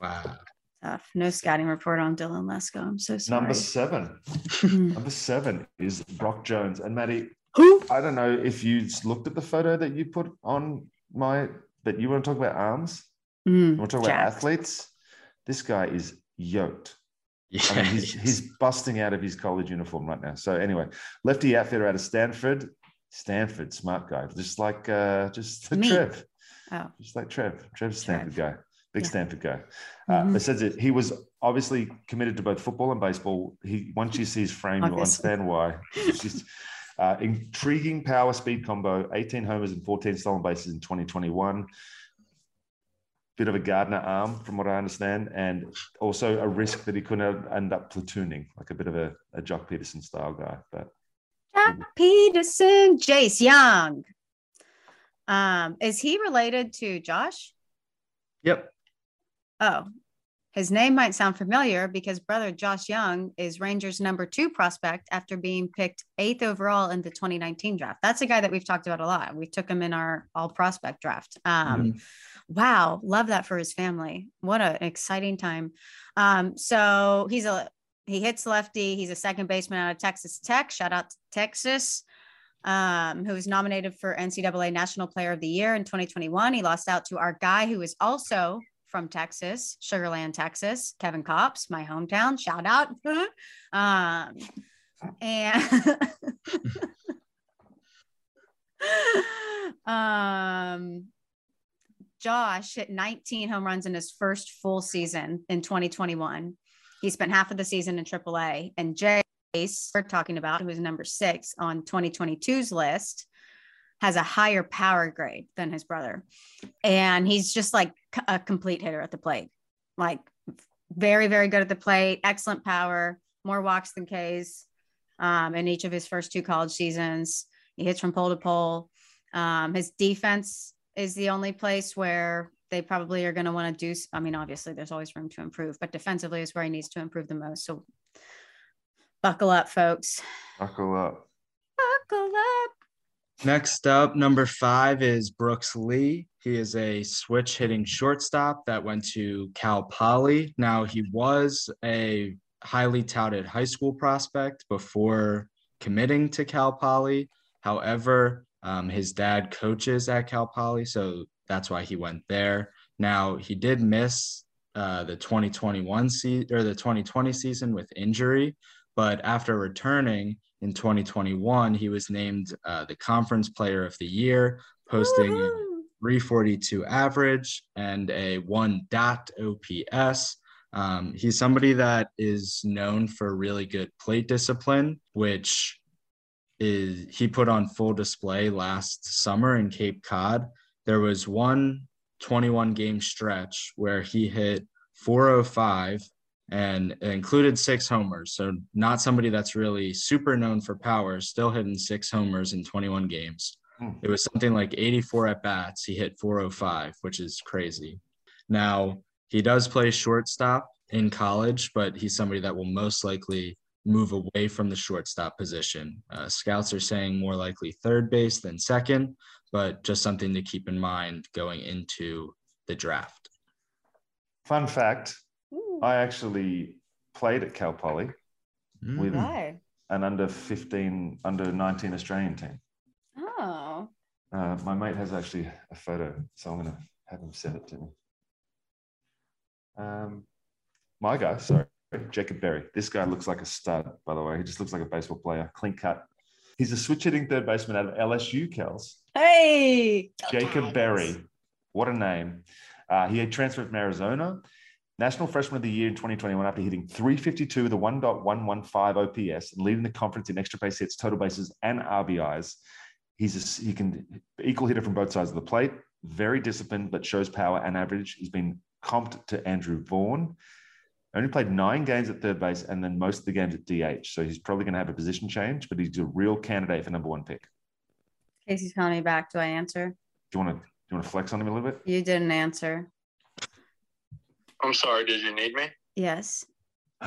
Wow. Tough. No scouting report on Dylan Lesko. I'm so sorry. Number seven. Mm. [LAUGHS] Number seven is Brock Jones. And Maddie, Who? I don't know if you looked at the photo that you put on my, but you want to talk about arms? Mm, You want to talk about athletes? This guy is yoked. [LAUGHS] Yeah, I mean, he's, he's busting out of his college uniform right now. So anyway, lefty outfitter out of Stanford. Stanford, smart guy, just like uh, just Me. Trev, Oh, just like Trev. Trev's a Stanford guy, big Yeah. Stanford guy. Uh, Mhm. It says that he was obviously committed to both football and baseball. He once you see his frame, you'll understand why. [LAUGHS] It's just uh, intriguing power speed combo, 18 homers and 14 stolen bases in 2021. Bit of a Gardner arm, from what I understand, and also a risk that he couldn't end up platooning, like a bit of a, a Joc Pederson style guy. But Jack Peterson, Jace Jung. Um, is he related to Josh? Yep. Oh, his name might sound familiar because brother Josh Jung is Rangers' number two prospect after being picked eighth overall in the 2019 draft. That's a guy that we've talked about a lot. We took him in our all prospect draft. Um, Wow, love that for his family. What an exciting time. Um, so he's a he hits lefty. He's a second baseman out of Texas Tech. Shout out to Texas. Um, who was nominated for NCAA National Player of the Year in 2021. He lost out to our guy who is also from Texas, Sugar Land, Texas, Kevin Kopps, my hometown. Shout out. [LAUGHS] um, and [LAUGHS] um, Josh hit 19 home runs in his first full season in 2021. He spent half of the season in AAA. And Jace, we're talking about, who is number six on 2022's list, has a higher power grade than his brother. And he's just like a complete hitter at the plate. Like very, very good at the plate, excellent power, more walks than Ks um, in each of his first two college seasons. He hits from pole to pole. Um, his defense is the only place where they probably are going to want to do. I mean, obviously, there's always room to improve, but defensively is where he needs to improve the most. So, buckle up, folks. buckle up. Buckle up. Next up, number five is Brooks Lee. He is a switch hitting shortstop that went to Cal Poly. Now, he was a highly touted high school prospect before committing to Cal Poly. However, um, his dad coaches at Cal Poly, so that's why he went there. Now, he did miss uh, the 2021 season or the 2020 season with injury, but after returning, in 2021, he was named uh, the Conference Player of the Year, posting a Woohoo. 342 average and a one dot OPS. Um, he's somebody that is known for really good plate discipline, which is he put on full display last summer in Cape Cod. There was one 21 game stretch where he hit 405 and included six homers. So not somebody that's really super known for power, still hitting six homers in 21 games. Hmm. It was something like 84 at bats. He hit 405, which is crazy. Now he does play shortstop in college, but he's somebody that will most likely move away from the shortstop position. Uh, scouts are saying more likely third base than second, but just something to keep in mind going into the draft. Fun fact. I actually played at Cal Poly with Why? an under 15, under 19 Australian team. Oh, Uh, my mate has actually a photo, so I'm going to have him send it to me. Um, my guy, sorry, Jacob Berry. This guy looks like a stud, by the way. He just looks like a baseball player, clean cut. He's a switch hitting third baseman out of LSU, Kels. hey, Jacob Berry. What a name. Uh, he had transferred from Arizona. National Freshman of the Year in 2021 after hitting 352 with a 1.115 OPS and leading the conference in extra base hits, total bases, and RBIs. He's a, he can equal hitter from both sides of the plate. Very disciplined, but shows power and average. He's been comped to Andrew Vaughan. Only played nine games at third base and then most of the games at DH. So he's probably going to have a position change, but he's a real candidate for number one pick. Casey's calling me back. Do I answer? Do you want to do you want to flex on him a little bit? You didn't answer. I'm sorry. Did you need me? Yes. [SIGHS]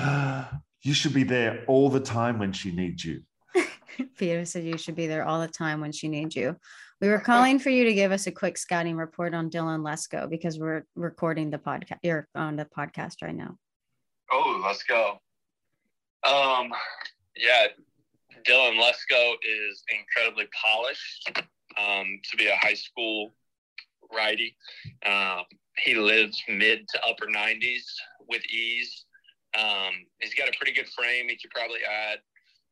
you should be there all the time when she needs you. [LAUGHS] Peter said you should be there all the time when she needs you. We were calling for you to give us a quick scouting report on Dylan Lesko because we're recording the podcast. You're on the podcast right now. Oh, let's go. Um, yeah, Dylan Lesko is incredibly polished um, to be a high school righty. Um, he lives mid to upper 90s with ease. Um, he's got a pretty good frame. He could probably add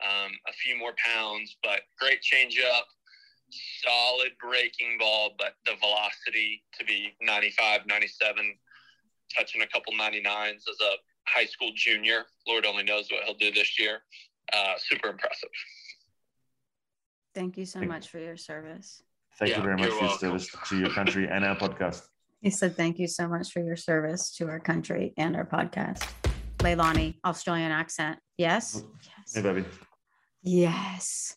um, a few more pounds, but great changeup, solid breaking ball, but the velocity to be 95, 97, touching a couple 99s as a high school junior. Lord only knows what he'll do this year. Uh, super impressive. Thank you so Thank- much for your service. Thank Yeah, you very much for your welcome. service to your country and our podcast. He said, Thank you so much for your service to our country and our podcast. Leilani, Australian accent. Yes. Hey, Yes. baby. Yes.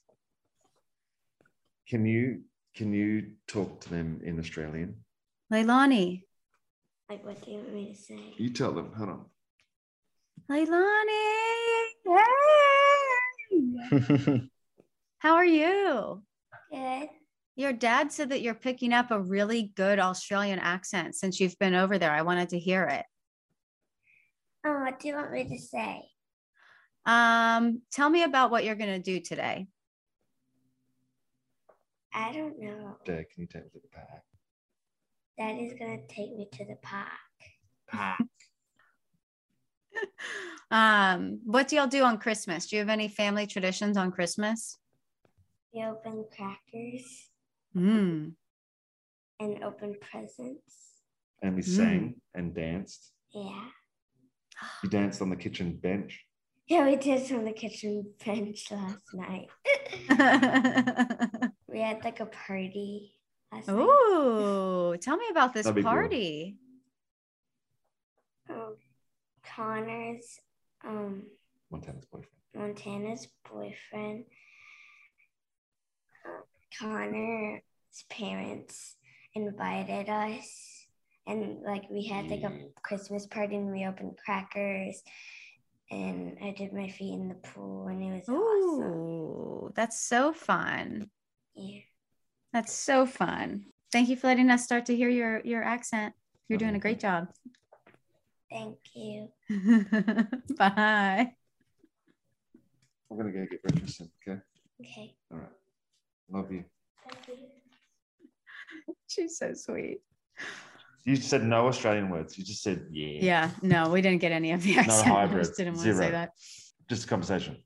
Can you can you talk to them in Australian? Leilani. Like, what do you want me to say? You tell them. Hold on. Leilani. [LAUGHS] Hey. How are you? Good. Your dad said that you're picking up a really good Australian accent since you've been over there. I wanted to hear it. Oh, what do you want me to say? Um, tell me about what you're going to do today. I don't know. Dad, can you take me to the park? Daddy's gonna take me to the park. Park. [LAUGHS] Um, what do y'all do on Christmas? Do you have any family traditions on Christmas? We open crackers Mm. and open presents. And we Mm. sang and danced. Yeah. You danced on the kitchen bench. Yeah, we did on the kitchen bench last night. [LAUGHS] we had like a party last night. Ooh, tell me about this That'd cool. party. Um, Connor's, um, Montana's boyfriend. Montana's boyfriend, Connor's parents invited us, and like we had like a mm. Christmas party and we opened crackers, and I did my feet in the pool, and it was awesome. Ooh, that's so fun. Yeah. That's so fun. Thank you for letting us start to hear your your accent. You're doing a great job. Thank you. [LAUGHS] Bye. We're gonna go get breakfast. soon, Okay. Okay. All right. Love you. She's so sweet. You said no Australian words. You just said yeah. Yeah, no, we didn't get any of the accent. [LAUGHS] Hybrid, just didn't want to zero. say that. Just a conversation.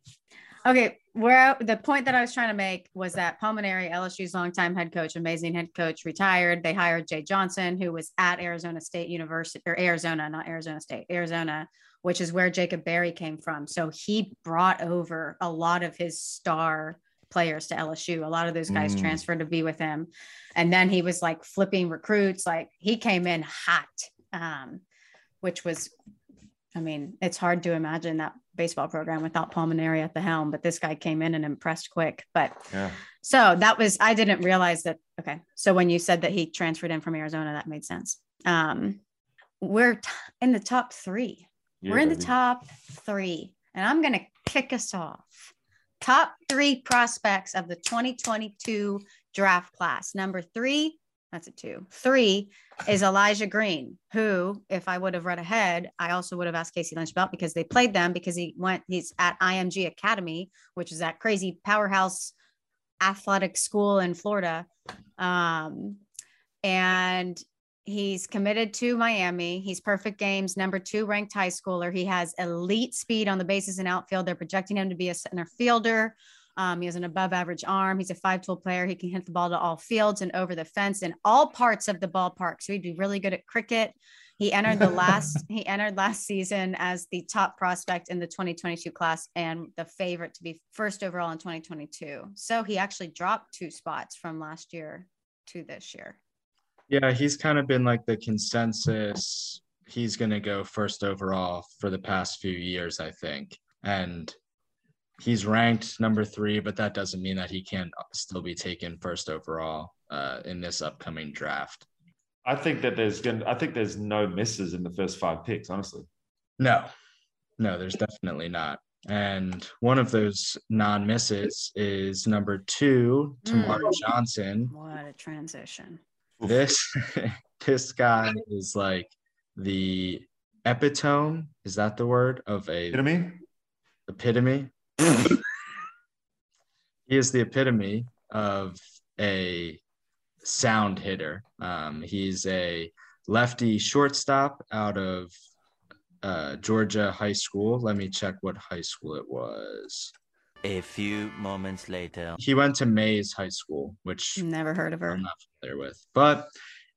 Okay, where the point that I was trying to make was that Paul Mainieri, LSU's longtime head coach, amazing head coach, retired. They hired Jay Johnson, who was at Arizona State University or Arizona, not Arizona State, Arizona, which is where Jacob Berry came from. So he brought over a lot of his star players to LSU. A lot of those guys Mm. transferred to be with him. And then he was like flipping recruits, like he came in hot, um, which was I mean, it's hard to imagine that baseball program without Paul Mainieri at the helm, but this guy came in and impressed quick. But Yeah. so that was, I didn't realize that. Okay. So when you said that he transferred in from Arizona, that made sense. Um, we're t- in the top three. Yeah, we're in the top three. And I'm going to kick us off. Top three prospects of the 2022 draft class. Number three, that's a two. Three is Elijah Green, who, if I would have read ahead, I also would have asked Casey Lynch about because they played them because he went, he's at IMG Academy, which is that crazy powerhouse athletic school in Florida. Um, and he's committed to Miami. He's perfect games, number two ranked high schooler. He has elite speed on the bases and outfield. They're projecting him to be a center fielder. Um, he has an above average arm. He's a five tool player. He can hit the ball to all fields and over the fence in all parts of the ballpark. So he'd be really good at cricket. He entered the last [LAUGHS] he entered last season as the top prospect in the 2022 class and the favorite to be first overall in 2022. So he actually dropped two spots from last year to this year. Yeah, he's kind of been like the consensus. He's going to go first overall for the past few years, I think. And he's ranked number three, but that doesn't mean that he can't still be taken first overall uh, in this upcoming draft. I think that there's going. to I think there's no misses in the first five picks. Honestly, No, No, there's definitely not. And one of those non misses is number two, Termarr Mm. Johnson. What a transition. This [LAUGHS] this guy is like the epitome. Is that the word of a You know what I mean? epitome? [LAUGHS] he is the epitome of a sound hitter. Um, he's a lefty shortstop out of uh, Georgia High School. Let me check what high school it was. A few moments later. He went to Mays High School, which Never heard of her. I'm not familiar with, but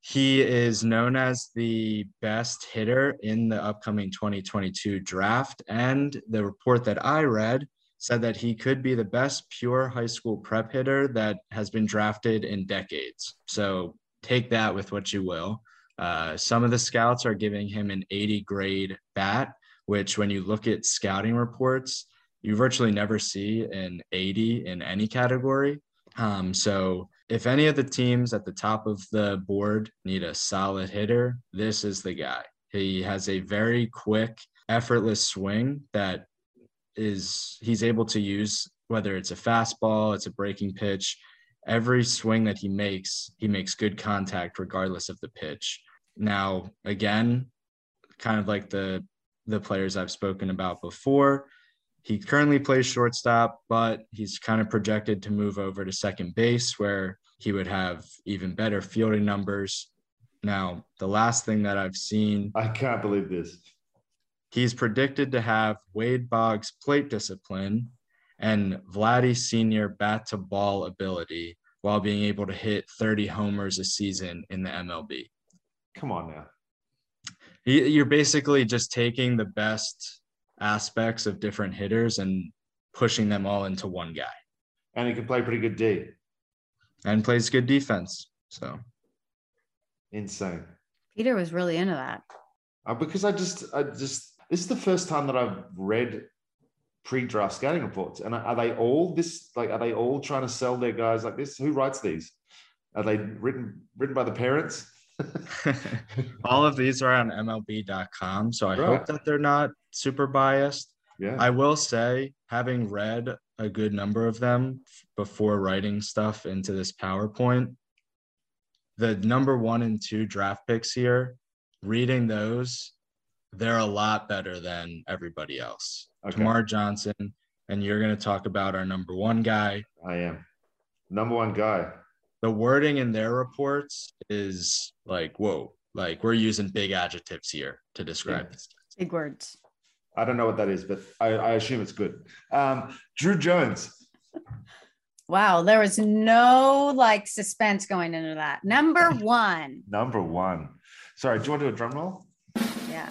he is known as the best hitter in the upcoming 2022 draft. And the report that I read said that he could be the best pure high school prep hitter that has been drafted in decades. So take that with what you will. Uh, some of the scouts are giving him an 80 grade bat, which, when you look at scouting reports, you virtually never see an 80 in any category. Um, so if any of the teams at the top of the board need a solid hitter, this is the guy. He has a very quick, effortless swing that is he's able to use whether it's a fastball, it's a breaking pitch, every swing that he makes, he makes good contact regardless of the pitch. Now, again, kind of like the the players I've spoken about before, he currently plays shortstop, but he's kind of projected to move over to second base where he would have even better fielding numbers. Now, the last thing that I've seen, I can't believe this. he's predicted to have Wade Boggs' plate discipline and Vladdy Senior bat to ball ability while being able to hit 30 homers a season in the MLB. Come on now. You're basically just taking the best aspects of different hitters and pushing them all into one guy And he can play pretty good D. and plays good defense. So Insane. Peter was really into that. Uh, because I just, I just, this is the first time that I've read pre-draft scouting reports, and are they all this? Like, are they all trying to sell their guys like this? Who writes these? Are they written written by the parents? [LAUGHS] all of these are on MLB.com. So I Right. hope that they're not super biased. yeah. I will say, having read a good number of them before writing stuff into this PowerPoint, the number one and two draft picks here, reading those, they're a lot better than everybody else. Okay. Termarr Johnson, and you're going to talk about our number one guy. I am number one guy. The wording in their reports is like, whoa, like we're using big adjectives here to describe Yeah. this. Big words. I don't know what that is, but I, I assume it's good. Um, Druw Jones. Wow, there was no like suspense going into that. Number [LAUGHS] one. Number one. Sorry, do you want to do a drum roll? Yeah.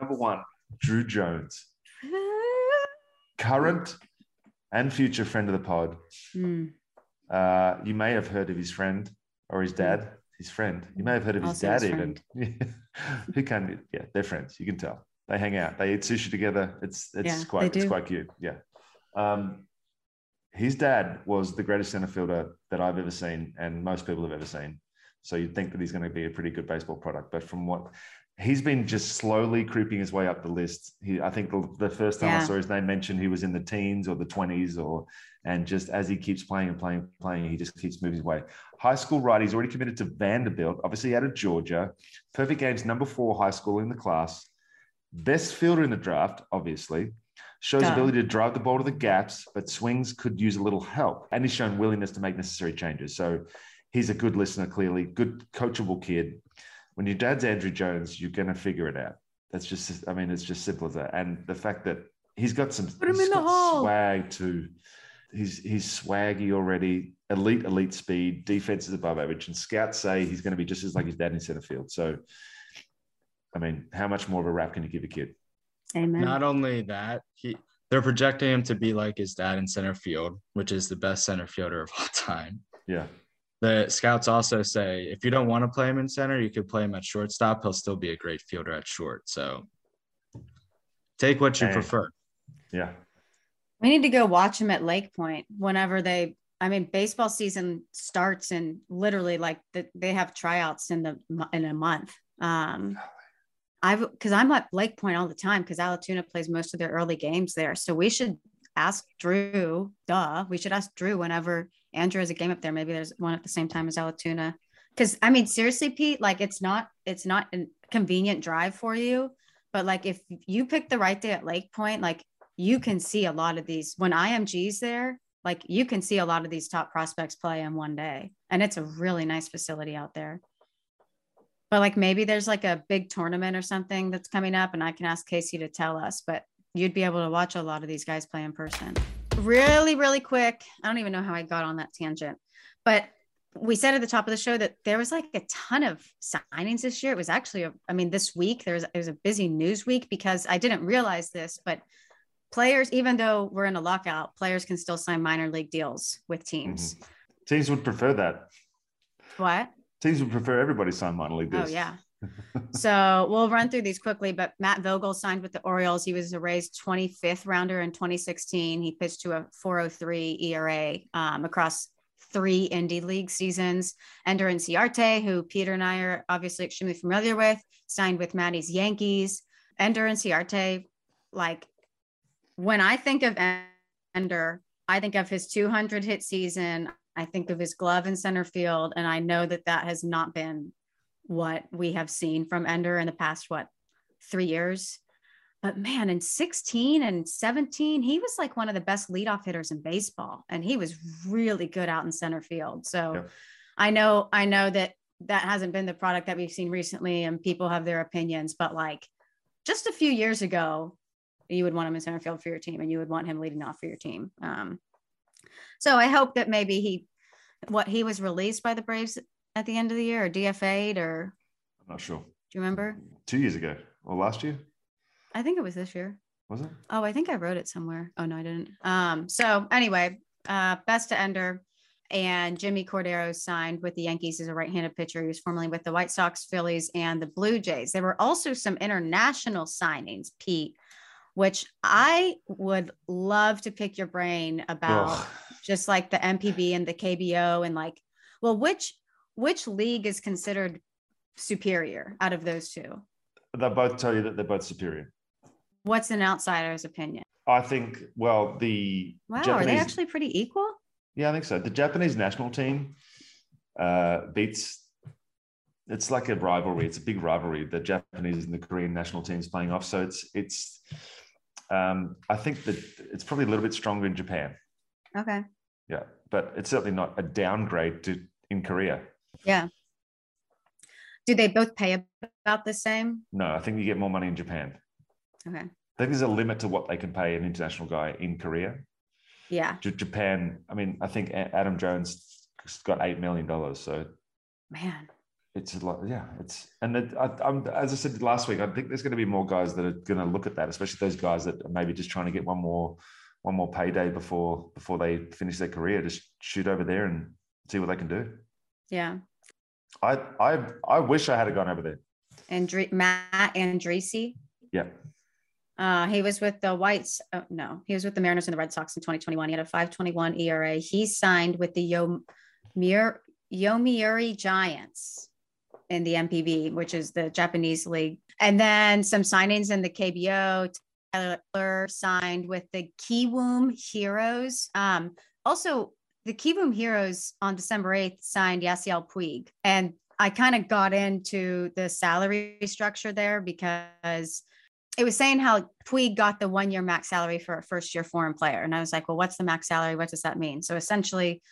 Number one, Druw Jones, [LAUGHS] current and future friend of the pod. Hmm. Uh, you may have heard of his friend or his dad, his friend. You may have heard of his Also dad his even. [LAUGHS] Who can? Yeah, they're friends. You can tell. They hang out. They eat sushi together. It's it's Yeah, quite it's quite cute. Yeah. Um, his dad was the greatest center fielder that I've ever seen, and most people have ever seen. So you'd think that he's going to be a pretty good baseball product, but from what he's been just slowly creeping his way up the list. He, I think the, the first time I saw his name mentioned, he was in the teens or the twenties, or and just as he keeps playing and playing, and playing, he just keeps moving his way. High school right, he's already committed to Vanderbilt, obviously out of Georgia. Perfect games, number four high school in the class. Best fielder in the draft, obviously. Shows Duh. ability to drive the ball to the gaps, but swings could use a little help. And he's shown willingness to make necessary changes. So he's a good listener, clearly, good coachable kid. When your dad's Andruw Jones, you're going to figure it out. That's just, I mean, it's just simple as that. And the fact that he's got some Put him he's in the got hole. swag too. He's he's swaggy already, elite, elite speed, defense is above average. And scouts say he's going to be just as like his dad in center field. So, I mean, how much more of a rap can you give a kid? Amen. Not only that, he they're projecting him to be like his dad in center field, which is the best center fielder of all [LAUGHS] time. Yeah. The scouts also say if you don't want to play him in center, you could play him at shortstop. He'll still be a great fielder at short. So take what you Hey. prefer. Yeah. We need to go watch him at Lake Point whenever they. I mean, baseball season starts and literally like the, they have tryouts in the in a month. Um, I've because I'm at Lake Point all the time because Allatoona plays most of their early games there. So we should ask Druw. Duh, we should ask Druw whenever Andrew has a game up there. Maybe there's one at the same time as Allatoona. Because I mean, seriously, Pete, like it's not it's not a convenient drive for you, but like if you pick the right day at Lake Point, like you can see a lot of these when IMG's there. Like you can see a lot of these top prospects play in one day, and it's a really nice facility out there but like maybe there's like a big tournament or something that's coming up and I can ask Casey to tell us, but you'd be able to watch a lot of these guys play in person. Really, really quick. I don't even know how I got on that tangent, but we said at the top of the show that there was like a ton of signings this year. It was actually, a, I mean, this week there was, it was a busy news week because I didn't realize this, but players, even though we're in a lockout, players can still sign minor league deals with teams. Mm-hmm. Teams would prefer that. What? Teams would prefer everybody sign minor league deals. Oh yeah. [LAUGHS] so we'll run through these quickly. But Matt Vogel signed with the Orioles. He was a Rays 25th rounder in 2016. He pitched to a 403 ERA um, across three indie league seasons. Ender Inciarte, who Peter and I are obviously extremely familiar with, signed with Maddie's Yankees. Ender Inciarte, like when I think of Ender, I think of his 200 hit season. I think of his glove in center field, and I know that that has not been what we have seen from Ender in the past, what, three years. But man, in 16 and 17, he was like one of the best leadoff hitters in baseball, and he was really good out in center field. So yeah. I know, I know that that hasn't been the product that we've seen recently, and people have their opinions, but like just a few years ago, you would want him in center field for your team and you would want him leading off for your team. Um, so I hope that maybe he, what he was released by the Braves at the end of the year or DFA'd or. I'm not sure. Do you remember? Two years ago or last year? I think it was this year. Was it? Oh, I think I wrote it somewhere. Oh no, I didn't. Um, so anyway, uh, best to ender. And Jimmy Cordero signed with the Yankees as a right-handed pitcher. He was formerly with the White Sox, Phillies, and the Blue Jays. There were also some international signings, Pete, which I would love to pick your brain about Ugh. just like the NPB and the KBO and like, well, which which league is considered superior out of those two? They both tell you that they're both superior. What's an outsider's opinion? I think, well, the wow, Japanese, are they actually pretty equal? Yeah, I think so. The Japanese national team uh, beats. It's like a rivalry. It's a big rivalry. The Japanese and the Korean national teams playing off. So it's it's um, I think that it's probably a little bit stronger in Japan. Okay. Yeah, but it's certainly not a downgrade to in Korea. Yeah. Do they both pay about the same? No, I think you get more money in Japan. Okay. I think there's a limit to what they can pay an international guy in Korea. Yeah. J- Japan, I mean, I think Adam Jones got $8 million. So, man, it's a lot. Yeah, it's and it, I, am as I said last week. I think there's going to be more guys that are going to look at that, especially those guys that are maybe just trying to get one more one more payday before before they finish their career. Just shoot over there and see what they can do. Yeah, I I I wish I had gone over there. And Matt Andriese. Yeah. Uh, he was with the Whites. Oh, no, he was with the Mariners and the Red Sox in 2021. He had a 5.21 ERA. He signed with the Yo Yomiuri Giants in the NPB, which is the Japanese league. And then some signings in the KBO. Tyler signed with the Kiwoom Heroes. Um, also, the Kiwoom Heroes on December 8th signed Yasiel Puig. And I kind of got into the salary structure there because it was saying how Puig got the one year max salary for a first year foreign player. And I was like, well, what's the max salary? What does that mean? So essentially,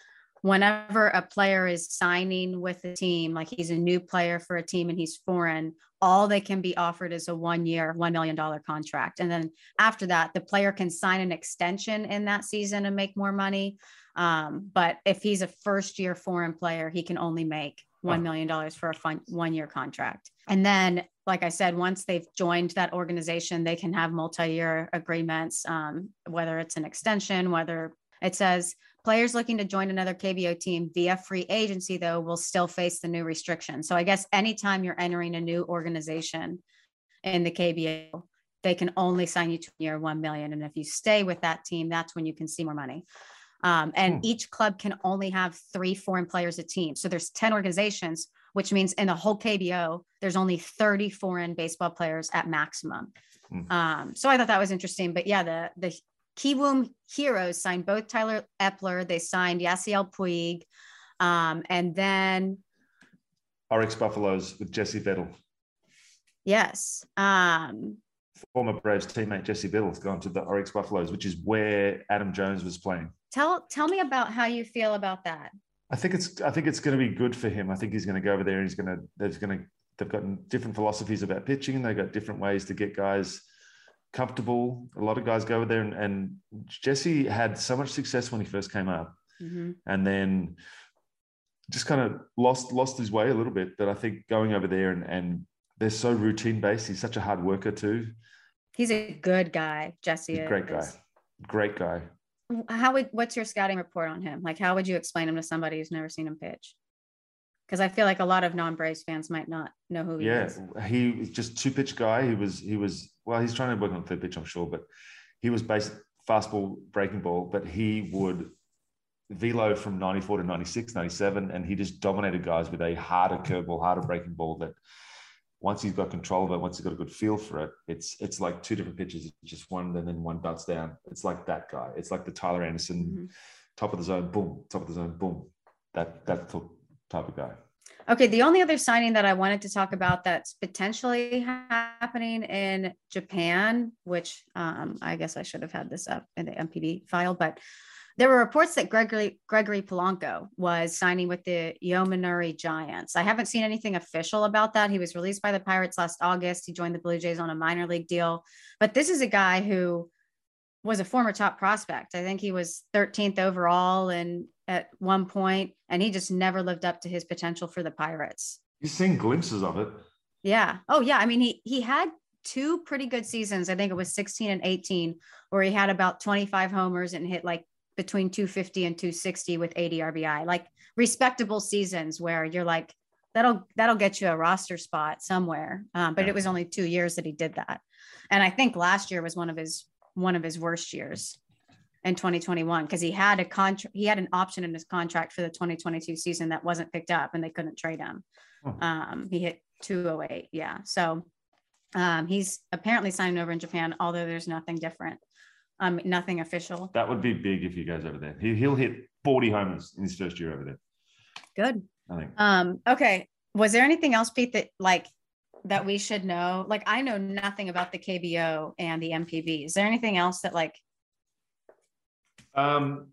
whenever a player is signing with a team, like he's a new player for a team and he's foreign, all they can be offered is a one year, $1 million contract. And then after that, the player can sign an extension in that season and make more money. Um, but if he's a first year foreign player, he can only make $1 million for a fun, one year contract. And then, like I said, once they've joined that organization, they can have multi year agreements, um, whether it's an extension, whether it says Players looking to join another KBO team via free agency, though, will still face the new restriction. So I guess anytime you're entering a new organization in the KBO, they can only sign you to year one million. And if you stay with that team, that's when you can see more money. Um, and hmm. each club can only have three foreign players a team. So there's 10 organizations. which means in the whole KBO, there's only 30 foreign baseball players at maximum. Mm. Um, so I thought that was interesting. But yeah, the the Kiwoom Heroes signed both Tyler Eppler, they signed Yasiel Puig, um, and then Orix Buffaloes with Jesse Biddle. yes, um, Former Braves teammate Jesse Biddle's gone to the Orix Buffaloes, which is where Adam Jones was playing. tell tell me about how you feel about that. I think it's I think it's going to be good for him. I think he's going to go over there and he's going to there's going to they've got different philosophies about pitching. They've got different ways to get guys comfortable. A lot of guys go over there and, and Jesse had so much success when he first came up, Mhm. and then just kind of lost lost his way a little bit. But I think going over there and and they're so routine based. He's such a hard worker too. He's a good guy, Jesse. A great guy, great guy. How would what's your scouting report on him? Like, how would you explain him to somebody who's never seen him pitch? Because I feel like a lot of non-Braves fans might not know who he yeah, is. Yeah, he was just two pitch guy. He was he was well, he's trying to work on third pitch, I'm sure, but he was based fastball, breaking ball, but he would velo from 94 to 96, 97, and he just dominated guys with a harder curveball, harder breaking ball that once he's got control of it, once he's got a good feel for it, it's it's like two different pitches, It's just one and then one butts down. It's like that guy. It's like the Tyler Anderson, Mhm. top of the zone, boom, top of the zone, boom. That that type of guy. Okay, the only other signing that I wanted to talk about that's potentially happening in Japan, which um, I guess I should have had this up in the NPB file, but there were reports that Gregory Gregory Polanco was signing with the Yomiuri Giants. I haven't seen anything official about that. He was released by the Pirates last August. He joined the Blue Jays on a minor league deal, but this is a guy who was a former top prospect. I think he was 13th overall and at one point, and he just never lived up to his potential for the Pirates. You've seen glimpses of it. Yeah. Oh, yeah. I mean, he he had two pretty good seasons. I think it was 16 and 18, where he had about 25 homers and hit like between 250 and 260 with 80 RBI, like respectable seasons where you're like, that'll that'll get you a roster spot somewhere. Um, but Yeah. it was only two years that he did that, and I think last year was one of his one of his worst years in 2021 because he had a contract he had an option in his contract for the 2022 season that wasn't picked up and they couldn't trade him Oh. um he hit 208 yeah so um he's apparently signed over in japan although there's nothing different um nothing official That would be big if he goes over there. He, he'll hit 40 homers in his first year over there. good I think. um okay was there anything else pete that like that we should know like i know nothing about the kbo and the NPB is there anything else that like Um,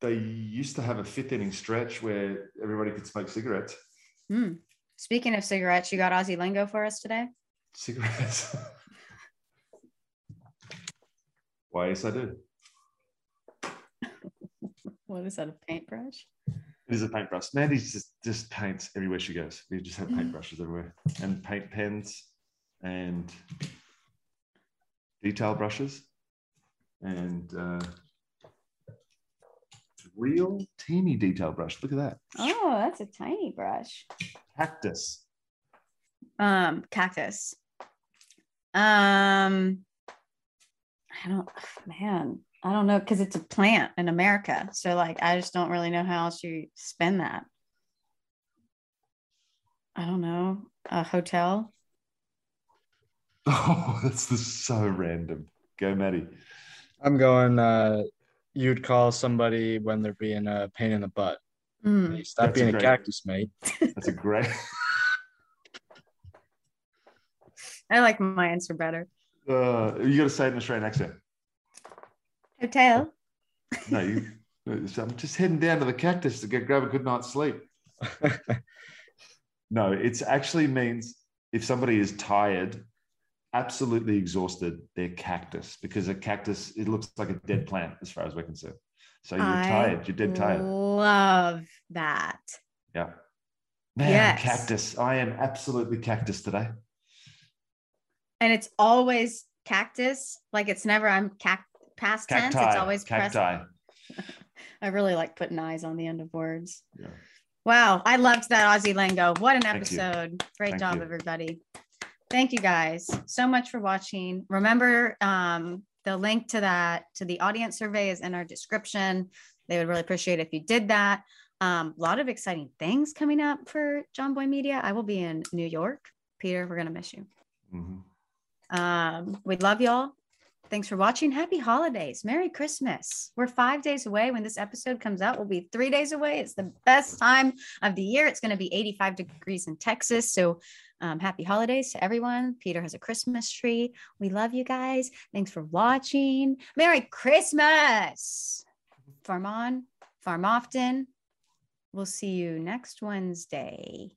they used to have a fifth inning stretch where everybody could smoke cigarettes. hmm, speaking of cigarettes you got aussie lingo for us today Cigarettes. [LAUGHS] Why, yes, I do. [LAUGHS] what is that a paintbrush It is a paintbrush. Mandy just just paints everywhere she goes. We just have [GASPS] paintbrushes everywhere and paint pens and detail brushes and uh, real teeny detail brush. Look at that oh that's a tiny brush cactus. um cactus um i don't [SIGHS] man i don't know because it's a plant in america so like i just don't really know how else you spend that i don't know a hotel [LAUGHS] Oh, that's the, so random. Go, Maddie. I'm going. Uh, you'd call somebody when they're being a pain in the butt. Mm, stop That's being a great- cactus, mate. That's a great. [LAUGHS] i like my answer better Uh, you got to say it in Australian accent. hotel No, you. I'm just heading down to the cactus to get grab a good night's sleep. [LAUGHS] No, it actually means if somebody is tired, absolutely exhausted, they're cactus because a cactus it looks like a dead plant as far as we're concerned. So you're I tired. You're dead tired. love that Yeah. Man, Yes. cactus. I am absolutely cactus today. And it's always cactus like it's never i'm cac past tense it's always present cacti. [LAUGHS] I really like putting eyes on the end of words. Yeah. Wow, I loved that Aussie lingo. What an episode. Great Thank job, you. everybody. Thank you guys so much for watching. Remember, um, the link to that to the audience survey is in our description. They would really appreciate if you did that. Um, a lot of exciting things coming up for Jomboy Media. I will be in New York. Peter, we're gonna miss you. Mhm. Um, we love y'all. Thanks for watching. Happy holidays. Merry Christmas. We're five days away. When this episode comes out, we'll be three days away. It's the best time of the year. It's going to be 85 degrees in Texas. So um, happy holidays to everyone. Peter has a Christmas tree. We love you guys. Thanks for watching. Merry Christmas. Farm on, farm often. We'll see you next Wednesday.